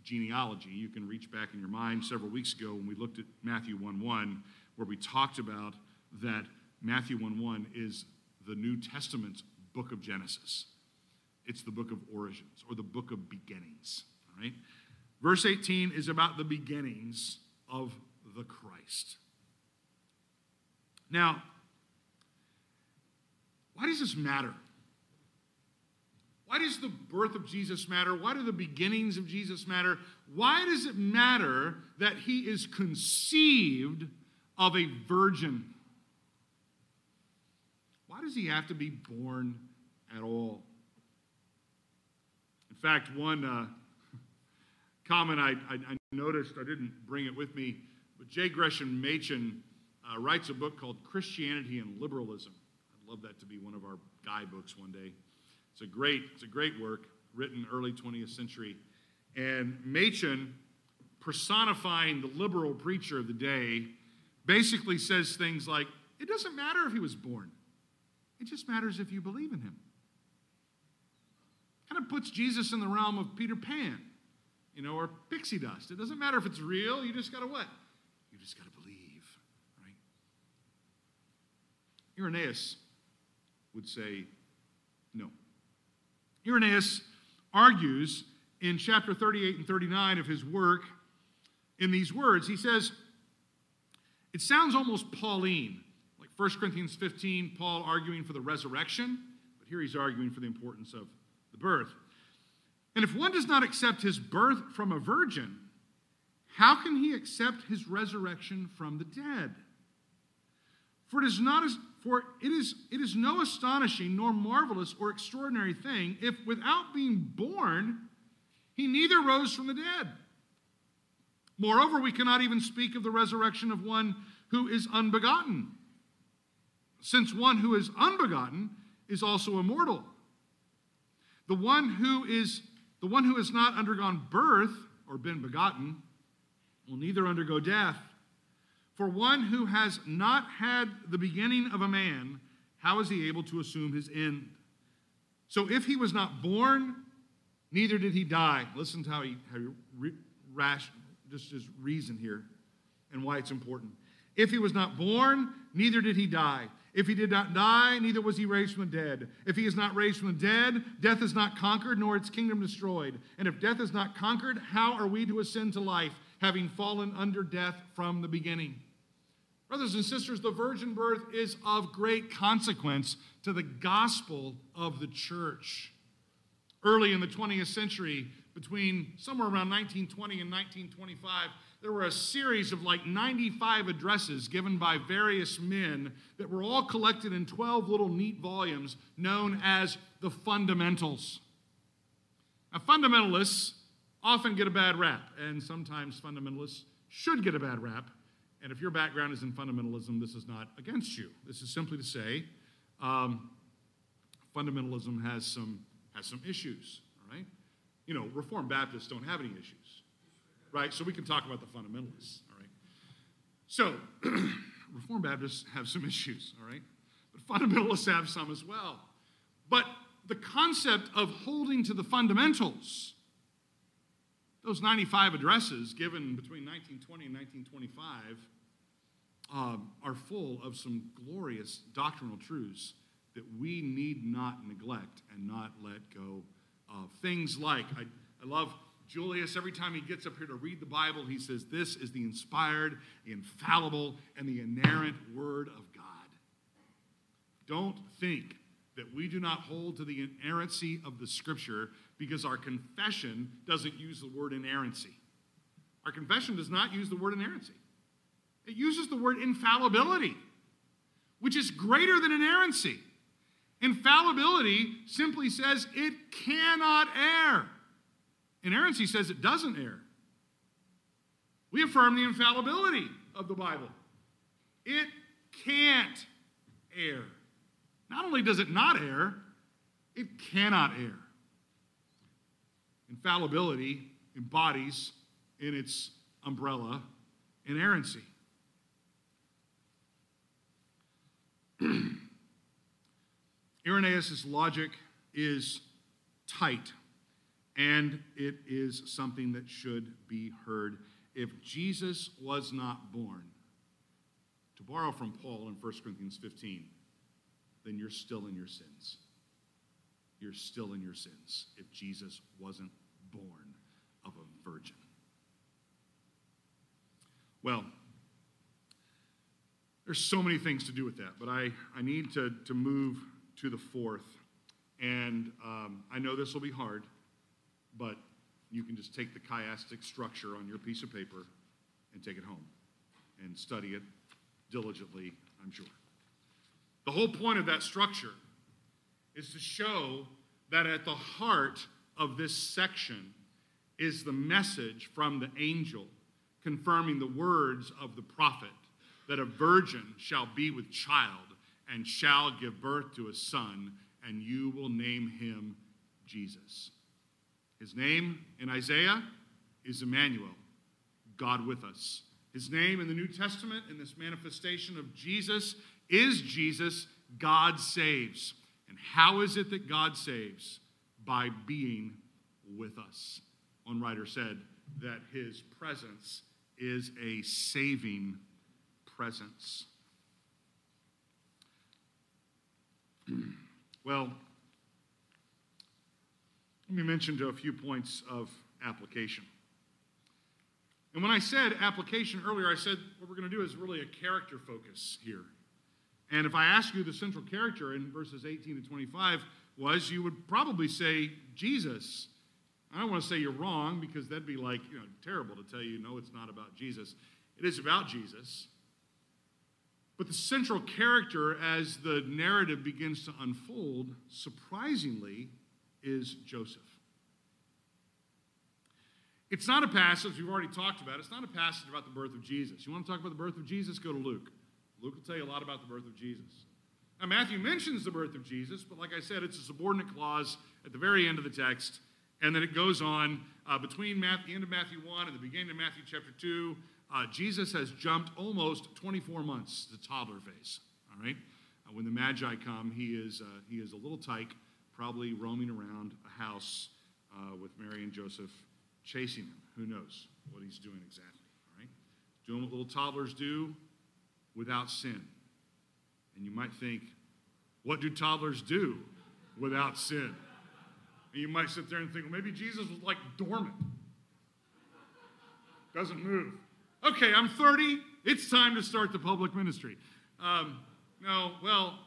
genealogy. You can reach back in your mind several weeks ago when we looked at Matthew 1 1, where we talked about that Matthew 1 1 is the New Testament book of Genesis. It's the book of origins or the book of beginnings. All right? Verse 18 is about the beginnings of the Christ. Now, why does this matter? Why does the birth of Jesus matter? Why do the beginnings of Jesus matter? Why does it matter that he is conceived of a virgin? Why does he have to be born at all? In fact, one uh, comment I, I, I, noticed, I didn't bring it with me, but J. Gresham Machen uh, writes a book called Christianity and Liberalism. I'd love that to be one of our guidebooks one day. It's a great, it's a great work written early 20th century. And Machen, personifying the liberal preacher of the day, basically says things like, it doesn't matter if he was born. It just matters if you believe in him. Kind of puts Jesus in the realm of Peter Pan, you know, or pixie dust. It doesn't matter if it's real, you just got to what? You just got to believe, right? Irenaeus would say, no. Irenaeus argues in chapter 38 and 39 of his work in these words. He says, it sounds almost Pauline, like 1 Corinthians 15, Paul arguing for the resurrection, but here he's arguing for the importance of the birth. And if one does not accept his birth from a virgin, how can he accept his resurrection from the dead? For it is not as for it is, it is no astonishing, nor marvelous, or extraordinary thing if, without being born, he neither rose from the dead. Moreover, we cannot even speak of the resurrection of one who is unbegotten, since one who is unbegotten is also immortal. The one who is the one who has not undergone birth or been begotten will neither undergo death. For one who has not had the beginning of a man, how is he able to assume his end? So if he was not born, neither did he die. Listen to how he, how he re, rash, just his reason here and why it's important. If he was not born, neither did he die. If he did not die, neither was he raised from the dead. If he is not raised from the dead, death is not conquered, nor its kingdom destroyed. And if death is not conquered, how are we to ascend to life, having fallen under death from the beginning? Brothers and sisters, the virgin birth is of great consequence to the gospel of the church. Early in the 20th century, between somewhere around 1920 and 1925, there were a series of like 95 addresses given by various men that were all collected in 12 little neat volumes known as the fundamentals. Now, fundamentalists often get a bad rap, and sometimes fundamentalists should get a bad rap. And if your background is in fundamentalism, this is not against you. This is simply to say um, fundamentalism has some, has some issues, all right? You know, Reformed Baptists don't have any issues, right? So we can talk about the fundamentalists, all right? So, *clears throat* Reformed Baptists have some issues, all right? But fundamentalists have some as well. But the concept of holding to the fundamentals, those 95 addresses given between 1920 and 1925, um, are full of some glorious doctrinal truths that we need not neglect and not let go of. Things like, I, I love Julius, every time he gets up here to read the Bible, he says, This is the inspired, infallible, and the inerrant Word of God. Don't think that we do not hold to the inerrancy of the Scripture because our confession doesn't use the word inerrancy. Our confession does not use the word inerrancy. It uses the word infallibility, which is greater than inerrancy. Infallibility simply says it cannot err. Inerrancy says it doesn't err. We affirm the infallibility of the Bible. It can't err. Not only does it not err, it cannot err. Infallibility embodies in its umbrella inerrancy. *clears throat* Irenaeus' logic is tight, and it is something that should be heard. If Jesus was not born, to borrow from Paul in 1 Corinthians 15, then you're still in your sins. You're still in your sins if Jesus wasn't born of a virgin. Well, there's so many things to do with that, but I, I need to, to move to the fourth. And um, I know this will be hard, but you can just take the chiastic structure on your piece of paper and take it home and study it diligently, I'm sure. The whole point of that structure is to show that at the heart of this section is the message from the angel confirming the words of the prophet that a virgin shall be with child and shall give birth to a son, and you will name him Jesus. His name in Isaiah is Emmanuel, God with us. His name in the New Testament, in this manifestation of Jesus, is Jesus, God saves. And how is it that God saves? By being with us. One writer said that his presence is a saving presence. *clears throat* well, let me mention a few points of application. And when I said application earlier, I said what we're going to do is really a character focus here. And if I ask you the central character in verses 18 to 25 was, you would probably say Jesus. I don't want to say you're wrong because that'd be like, you know, terrible to tell you, no, it's not about Jesus. It is about Jesus. But the central character, as the narrative begins to unfold, surprisingly, is Joseph. It's not a passage, we've already talked about, it's not a passage about the birth of Jesus. You want to talk about the birth of Jesus? Go to Luke. Luke will tell you a lot about the birth of Jesus. Now, Matthew mentions the birth of Jesus, but like I said, it's a subordinate clause at the very end of the text. And then it goes on uh, between Matthew, the end of Matthew 1 and the beginning of Matthew chapter 2 uh, Jesus has jumped almost 24 months to toddler phase. All right, uh, when the Magi come, he is uh, he is a little tyke, probably roaming around a house uh, with Mary and Joseph, chasing him. Who knows what he's doing exactly? All right, doing what little toddlers do, without sin. And you might think, what do toddlers do without sin? And you might sit there and think, well, maybe Jesus was like dormant, doesn't move okay, I'm 30, it's time to start the public ministry. Um, no, well,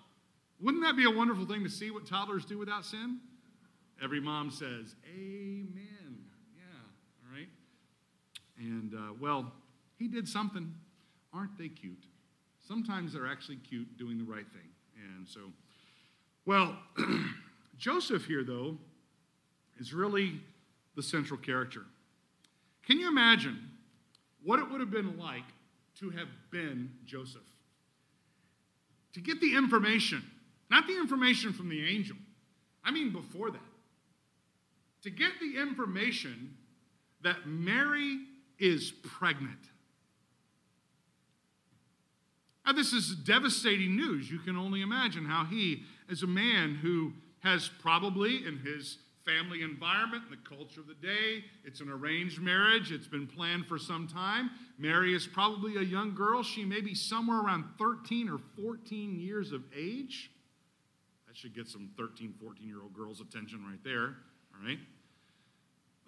wouldn't that be a wonderful thing to see what toddlers do without sin? Every mom says, Amen. Yeah, all right. And, uh, well, he did something. Aren't they cute? Sometimes they're actually cute doing the right thing. And so, well, *clears throat* Joseph here, though, is really the central character. Can you imagine what it would have been like to have been Joseph. To get the information, not the information from the angel, I mean before that. To get the information that Mary is pregnant. Now, this is devastating news. You can only imagine how he, as a man who has probably in his family environment the culture of the day. It's an arranged marriage, it's been planned for some time. Mary is probably a young girl. She may be somewhere around 13 or 14 years of age. Should get some 13, 14 year old girls' attention right there, all right?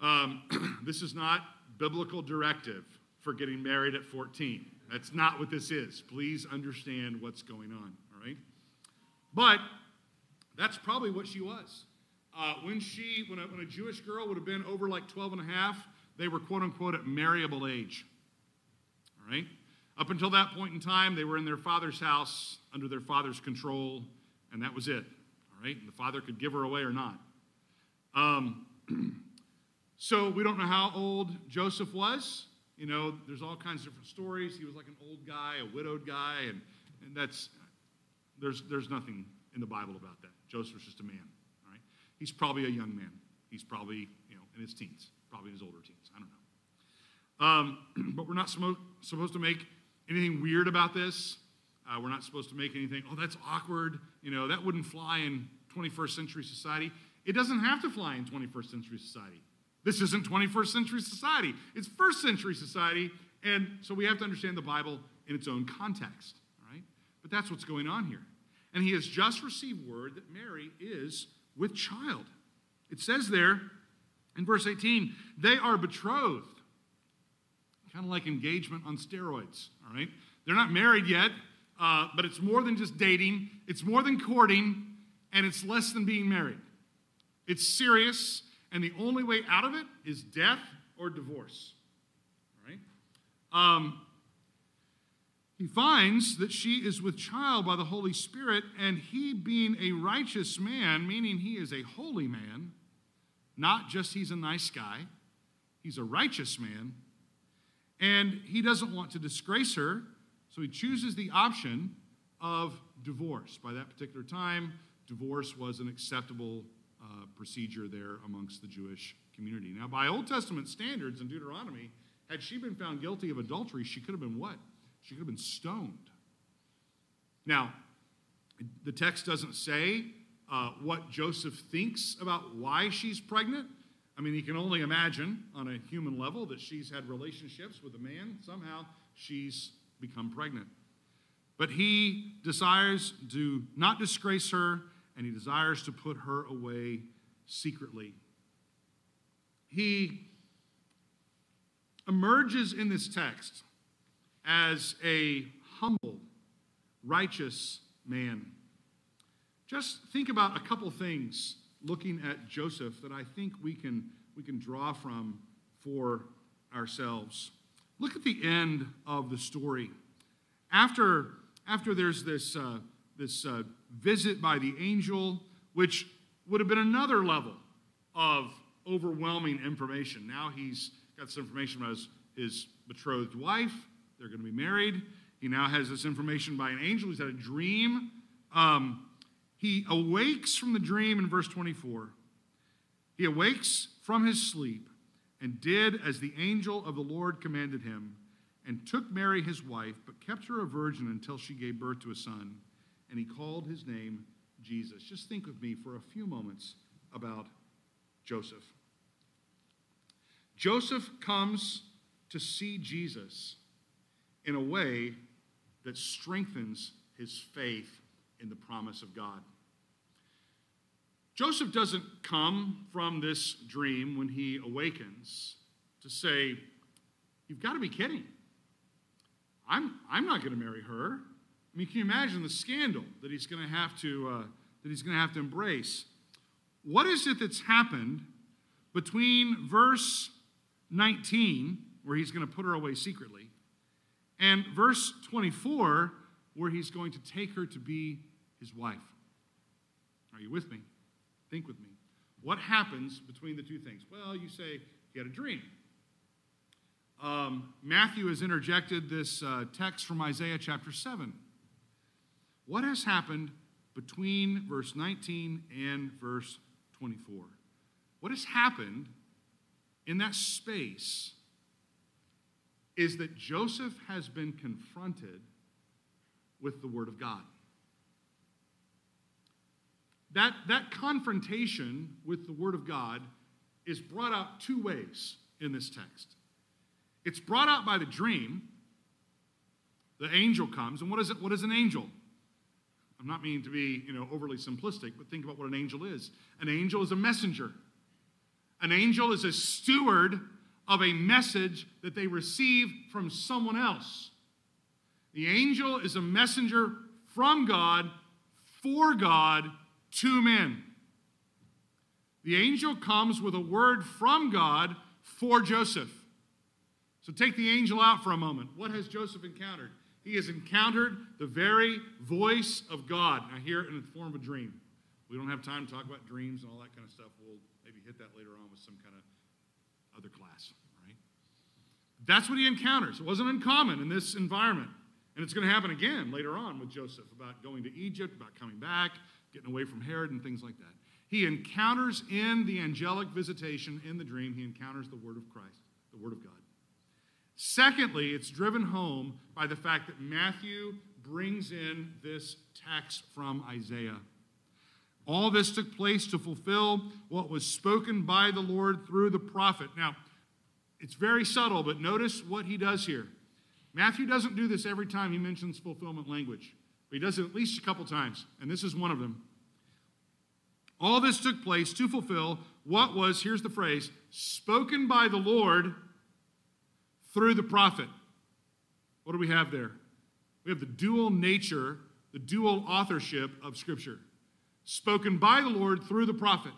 Um, *clears throat* this is not biblical directive for getting married at 14. That's not what this is. Please understand what's going on, all right? But that's probably what she was. Uh, when she, when a, when a Jewish girl would have been over like 12 and a half, they were quote unquote at marriable age. All right? Up until that point in time, they were in their father's house under their father's control, and that was it. All right? And the father could give her away or not. Um, *clears throat* so we don't know how old Joseph was. You know, there's all kinds of different stories. He was like an old guy, a widowed guy, and, and that's, there's, there's nothing in the Bible about that. Joseph was just a man. He's probably a young man. He's probably, you know, in his teens, probably in his older teens. I don't know. Um, *clears throat* but we're not supposed to make anything weird about this. Uh, we're not supposed to make anything, oh, that's awkward. You know, that wouldn't fly in 21st century society. It doesn't have to fly in 21st century society. This isn't 21st century society, it's first century society. And so we have to understand the Bible in its own context, all right? But that's what's going on here. And he has just received word that Mary is with child. It says there in verse 18, they are betrothed. Kind of like engagement on steroids, all right? They're not married yet, uh, but it's more than just dating, it's more than courting, and it's less than being married. It's serious, and the only way out of it is death or divorce. All right? Um, he finds that she is with child by the Holy Spirit, and he, being a righteous man, meaning he is a holy man, not just he's a nice guy, he's a righteous man, and he doesn't want to disgrace her so he chooses the option of divorce. By that particular time, divorce was an acceptable uh, procedure there amongst the Jewish community. Now, by Old Testament standards in Deuteronomy, had she been found guilty of adultery, she could have been what? She could have been stoned. Now, the text doesn't say uh, what Joseph thinks about why she's pregnant. I mean, he can only imagine on a human level that she's had relationships with a man. Somehow she's become pregnant. But he desires to not disgrace her, and he desires to put her away secretly. He emerges in this text as a humble, righteous man. Just think about a couple things looking at Joseph that I think we can, we can draw from for ourselves. Look at the end of the story. After, after there's this, uh, this uh, visit by the angel, which would have been another level of overwhelming information. Now he's got some information about his, his betrothed wife. They're going to be married. He now has this information by an angel. He's had a dream. Um, he awakes from the dream in verse 24. He awakes from his sleep and did as the angel of the Lord commanded him, and took Mary his wife, but kept her a virgin until she gave birth to a son, and he called his name Jesus. Just think with me for a few moments about Joseph. Joseph comes to see Jesus in a way that strengthens his faith in the promise of God. Joseph doesn't come from this dream when he awakens to say, You've got to be kidding. I'm, I'm not going to marry her. I mean, can you imagine the scandal that he's going to have to uh, that he's going to have to embrace? What is it that's happened between verse 19, where he's going to put her away secretly, and verse 24, where he's going to take her to be his wife? Are you with me? Think with me. What happens between the two things? Well, you say he had a dream. Um, Matthew has interjected this uh, text from Isaiah chapter 7. What has happened between verse 19 and verse 24? What has happened in that space is that Joseph has been confronted with the Word of God. That, that confrontation with the Word of God is brought out two ways in this text. It's brought out by the dream. The angel comes, and what is it? What is an angel? I'm not meaning to be, you know, overly simplistic, but think about what an angel is. An angel is a messenger. An angel is a steward of a message that they receive from someone else. The angel is a messenger from God for God two men. The angel comes with a word from God for Joseph. So take the angel out for a moment. What has Joseph encountered? He has encountered the very voice of God. Now, here in the form of a dream. We don't have time to talk about dreams and all that kind of stuff. We'll maybe hit that later on with some kind of other class, right? That's what he encounters. It wasn't uncommon in this environment. And it's going to happen again later on with Joseph about going to Egypt, about coming back, getting away from Herod and things like that. He encounters in the angelic visitation, in the dream, he encounters the Word of Christ, the Word of God. Secondly, it's driven home by the fact that Matthew brings in this text from Isaiah. All this took place to fulfill what was spoken by the Lord through the prophet. Now, it's very subtle, but notice what he does here. Matthew doesn't do this every time he mentions fulfillment language, but he does it at least a couple times, and this is one of them. All this took place to fulfill what was, here's the phrase, spoken by the Lord through the prophet. What do we have there? We have the dual nature, the dual authorship of Scripture, spoken by the Lord through the prophet.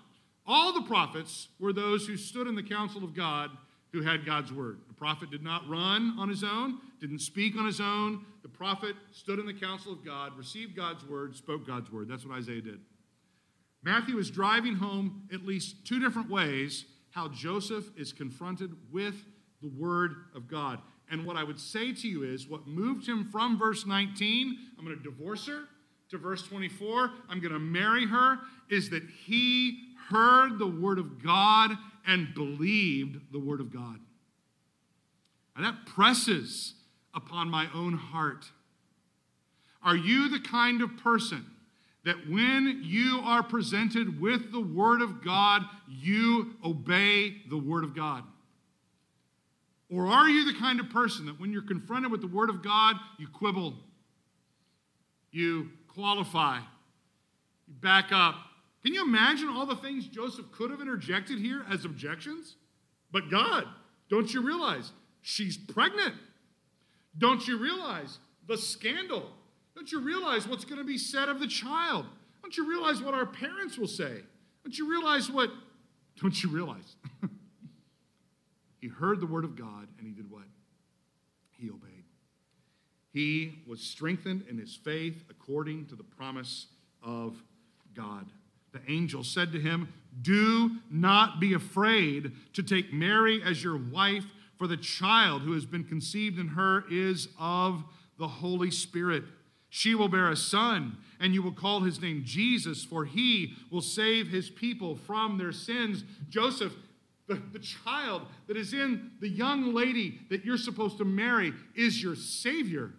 All the prophets were those who stood in the council of God who had God's word. The prophet did not run on his own, didn't speak on his own. The prophet stood in the council of God, received God's word, spoke God's word. That's what Isaiah did. Matthew is driving home at least two different ways how Joseph is confronted with the word of God. And what I would say to you is what moved him from verse 19, I'm going to divorce her, to verse 24, I'm going to marry her, is that he heard the word of God and believed the word of God. And that presses upon my own heart. Are you the kind of person that when you are presented with the word of God, you obey the word of God? Or are you the kind of person that when you're confronted with the word of God, you quibble, you qualify, you back up, can you imagine all the things Joseph could have interjected here as objections? But God, don't you realize she's pregnant? Don't you realize the scandal? Don't you realize what's going to be said of the child? Don't you realize what our parents will say? Don't you realize what? Don't you realize? *laughs* he heard the word of God and he did what? He obeyed. He was strengthened in his faith according to the promise of God. The angel said to him, Do not be afraid to take Mary as your wife, for the child who has been conceived in her is of the Holy Spirit. She will bear a son, and you will call his name Jesus, for he will save his people from their sins. Joseph, the, the child that is in the young lady that you're supposed to marry, is your Savior.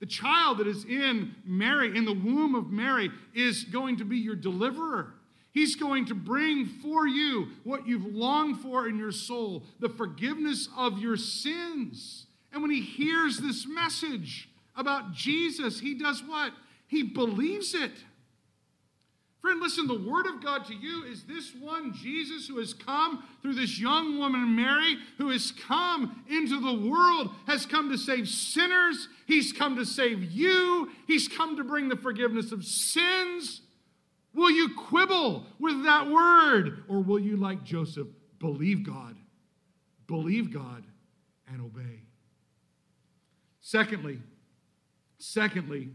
The child that is in Mary, in the womb of Mary, is going to be your deliverer. He's going to bring for you what you've longed for in your soul, the forgiveness of your sins. And when he hears this message about Jesus, he does what? He believes it. Friend, listen, the word of God to you is this one Jesus who has come through this young woman, Mary, who has come into the world, has come to save sinners. He's come to save you. He's come to bring the forgiveness of sins. Will you quibble with that word? Or will you, like Joseph, believe God, believe God, and obey? Secondly, secondly,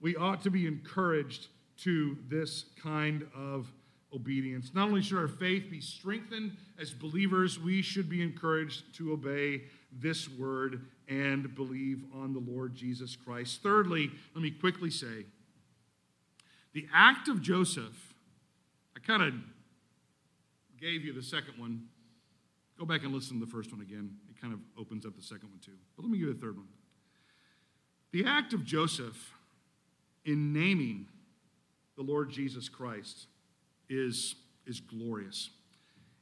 we ought to be encouraged to this kind of obedience. Not only should our faith be strengthened as believers, we should be encouraged to obey this word and believe on the Lord Jesus Christ. Thirdly, let me quickly say the act of Joseph, I kind of gave you the second one. Go back and listen to the first one again. It kind of opens up the second one too. But let me give you the third one. The act of Joseph in naming the Lord Jesus Christ is, is glorious.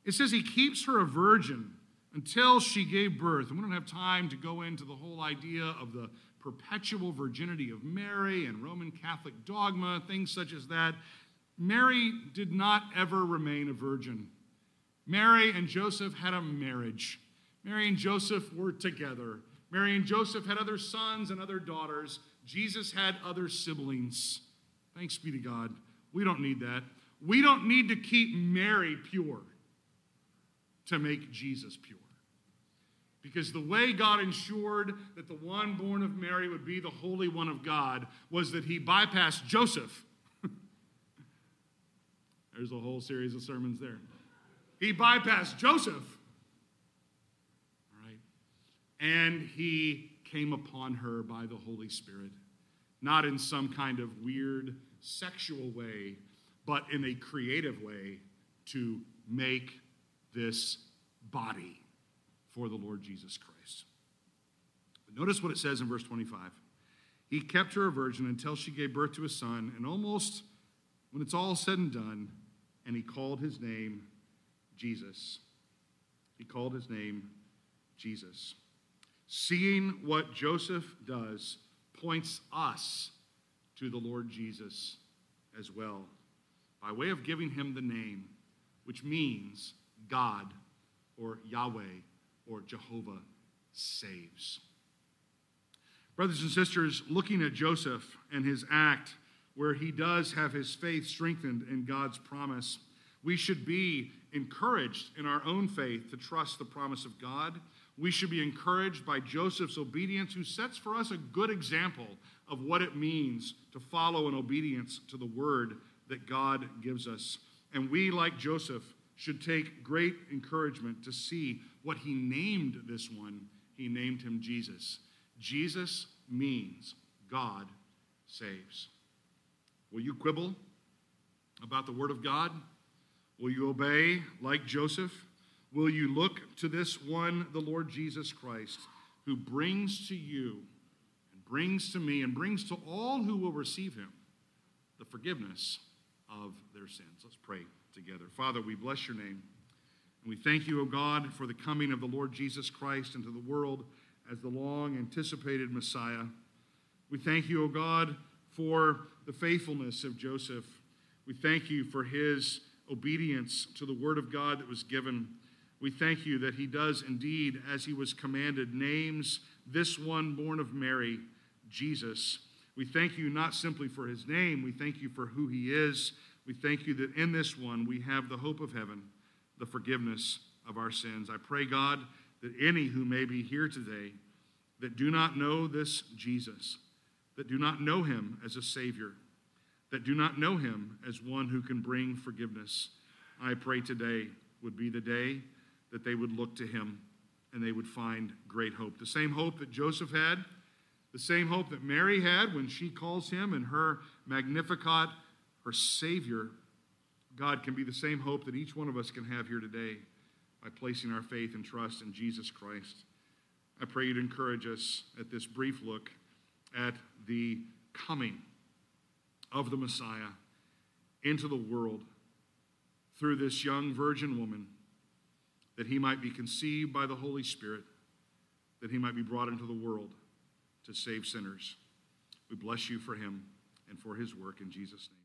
It says he keeps her a virgin until she gave birth. And we don't have time to go into the whole idea of the perpetual virginity of Mary and Roman Catholic dogma, things such as that. Mary did not ever remain a virgin. Mary and Joseph had a marriage. Mary and Joseph were together. Mary and Joseph had other sons and other daughters. Jesus had other siblings. Thanks be to God. We don't need that. We don't need to keep Mary pure to make Jesus pure. Because the way God ensured that the one born of Mary would be the Holy One of God was that he bypassed Joseph. *laughs* There's a whole series of sermons there. He bypassed Joseph. All right. And he came upon her by the Holy Spirit not in some kind of weird sexual way, but in a creative way to make this body for the Lord Jesus Christ. But notice what it says in verse 25. He kept her a virgin until she gave birth to a son, and almost when it's all said and done, and he called his name Jesus. He called his name Jesus. Seeing what Joseph does points us to the Lord Jesus as well, by way of giving him the name, which means God or Yahweh or Jehovah saves. Brothers and sisters, looking at Joseph and his act, where he does have his faith strengthened in God's promise, we should be encouraged in our own faith to trust the promise of God. We should be encouraged by Joseph's obedience, who sets for us a good example of what it means to follow in obedience to the word that God gives us. And we, like Joseph, should take great encouragement to see what he named this one. He named him Jesus. Jesus means God saves. Will you quibble about the Word of God? Will you obey like Joseph? Will you look to this one, the Lord Jesus Christ, who brings to you and brings to me and brings to all who will receive him the forgiveness of their sins? Let's pray together. Father, we bless your name. And we thank you, O God, for the coming of the Lord Jesus Christ into the world as the long anticipated Messiah. We thank you, O God, for the faithfulness of Joseph. We thank you for his obedience to the word of God that was given. We thank you that he does indeed, as he was commanded, names this one born of Mary, Jesus. We thank you not simply for his name, we thank you for who he is. We thank you that in this one we have the hope of heaven, the forgiveness of our sins. I pray, God, that any who may be here today that do not know this Jesus, that do not know him as a Savior, that do not know him as one who can bring forgiveness, I pray today would be the day that they would look to him and they would find great hope. The same hope that Joseph had, the same hope that Mary had when she calls him and her Magnificat, her Savior. God can be the same hope that each one of us can have here today by placing our faith and trust in Jesus Christ. I pray you'd encourage us at this brief look at the coming of the Messiah into the world through this young virgin woman, that he might be conceived by the Holy Spirit, that he might be brought into the world to save sinners. We bless you for him and for his work in Jesus' name.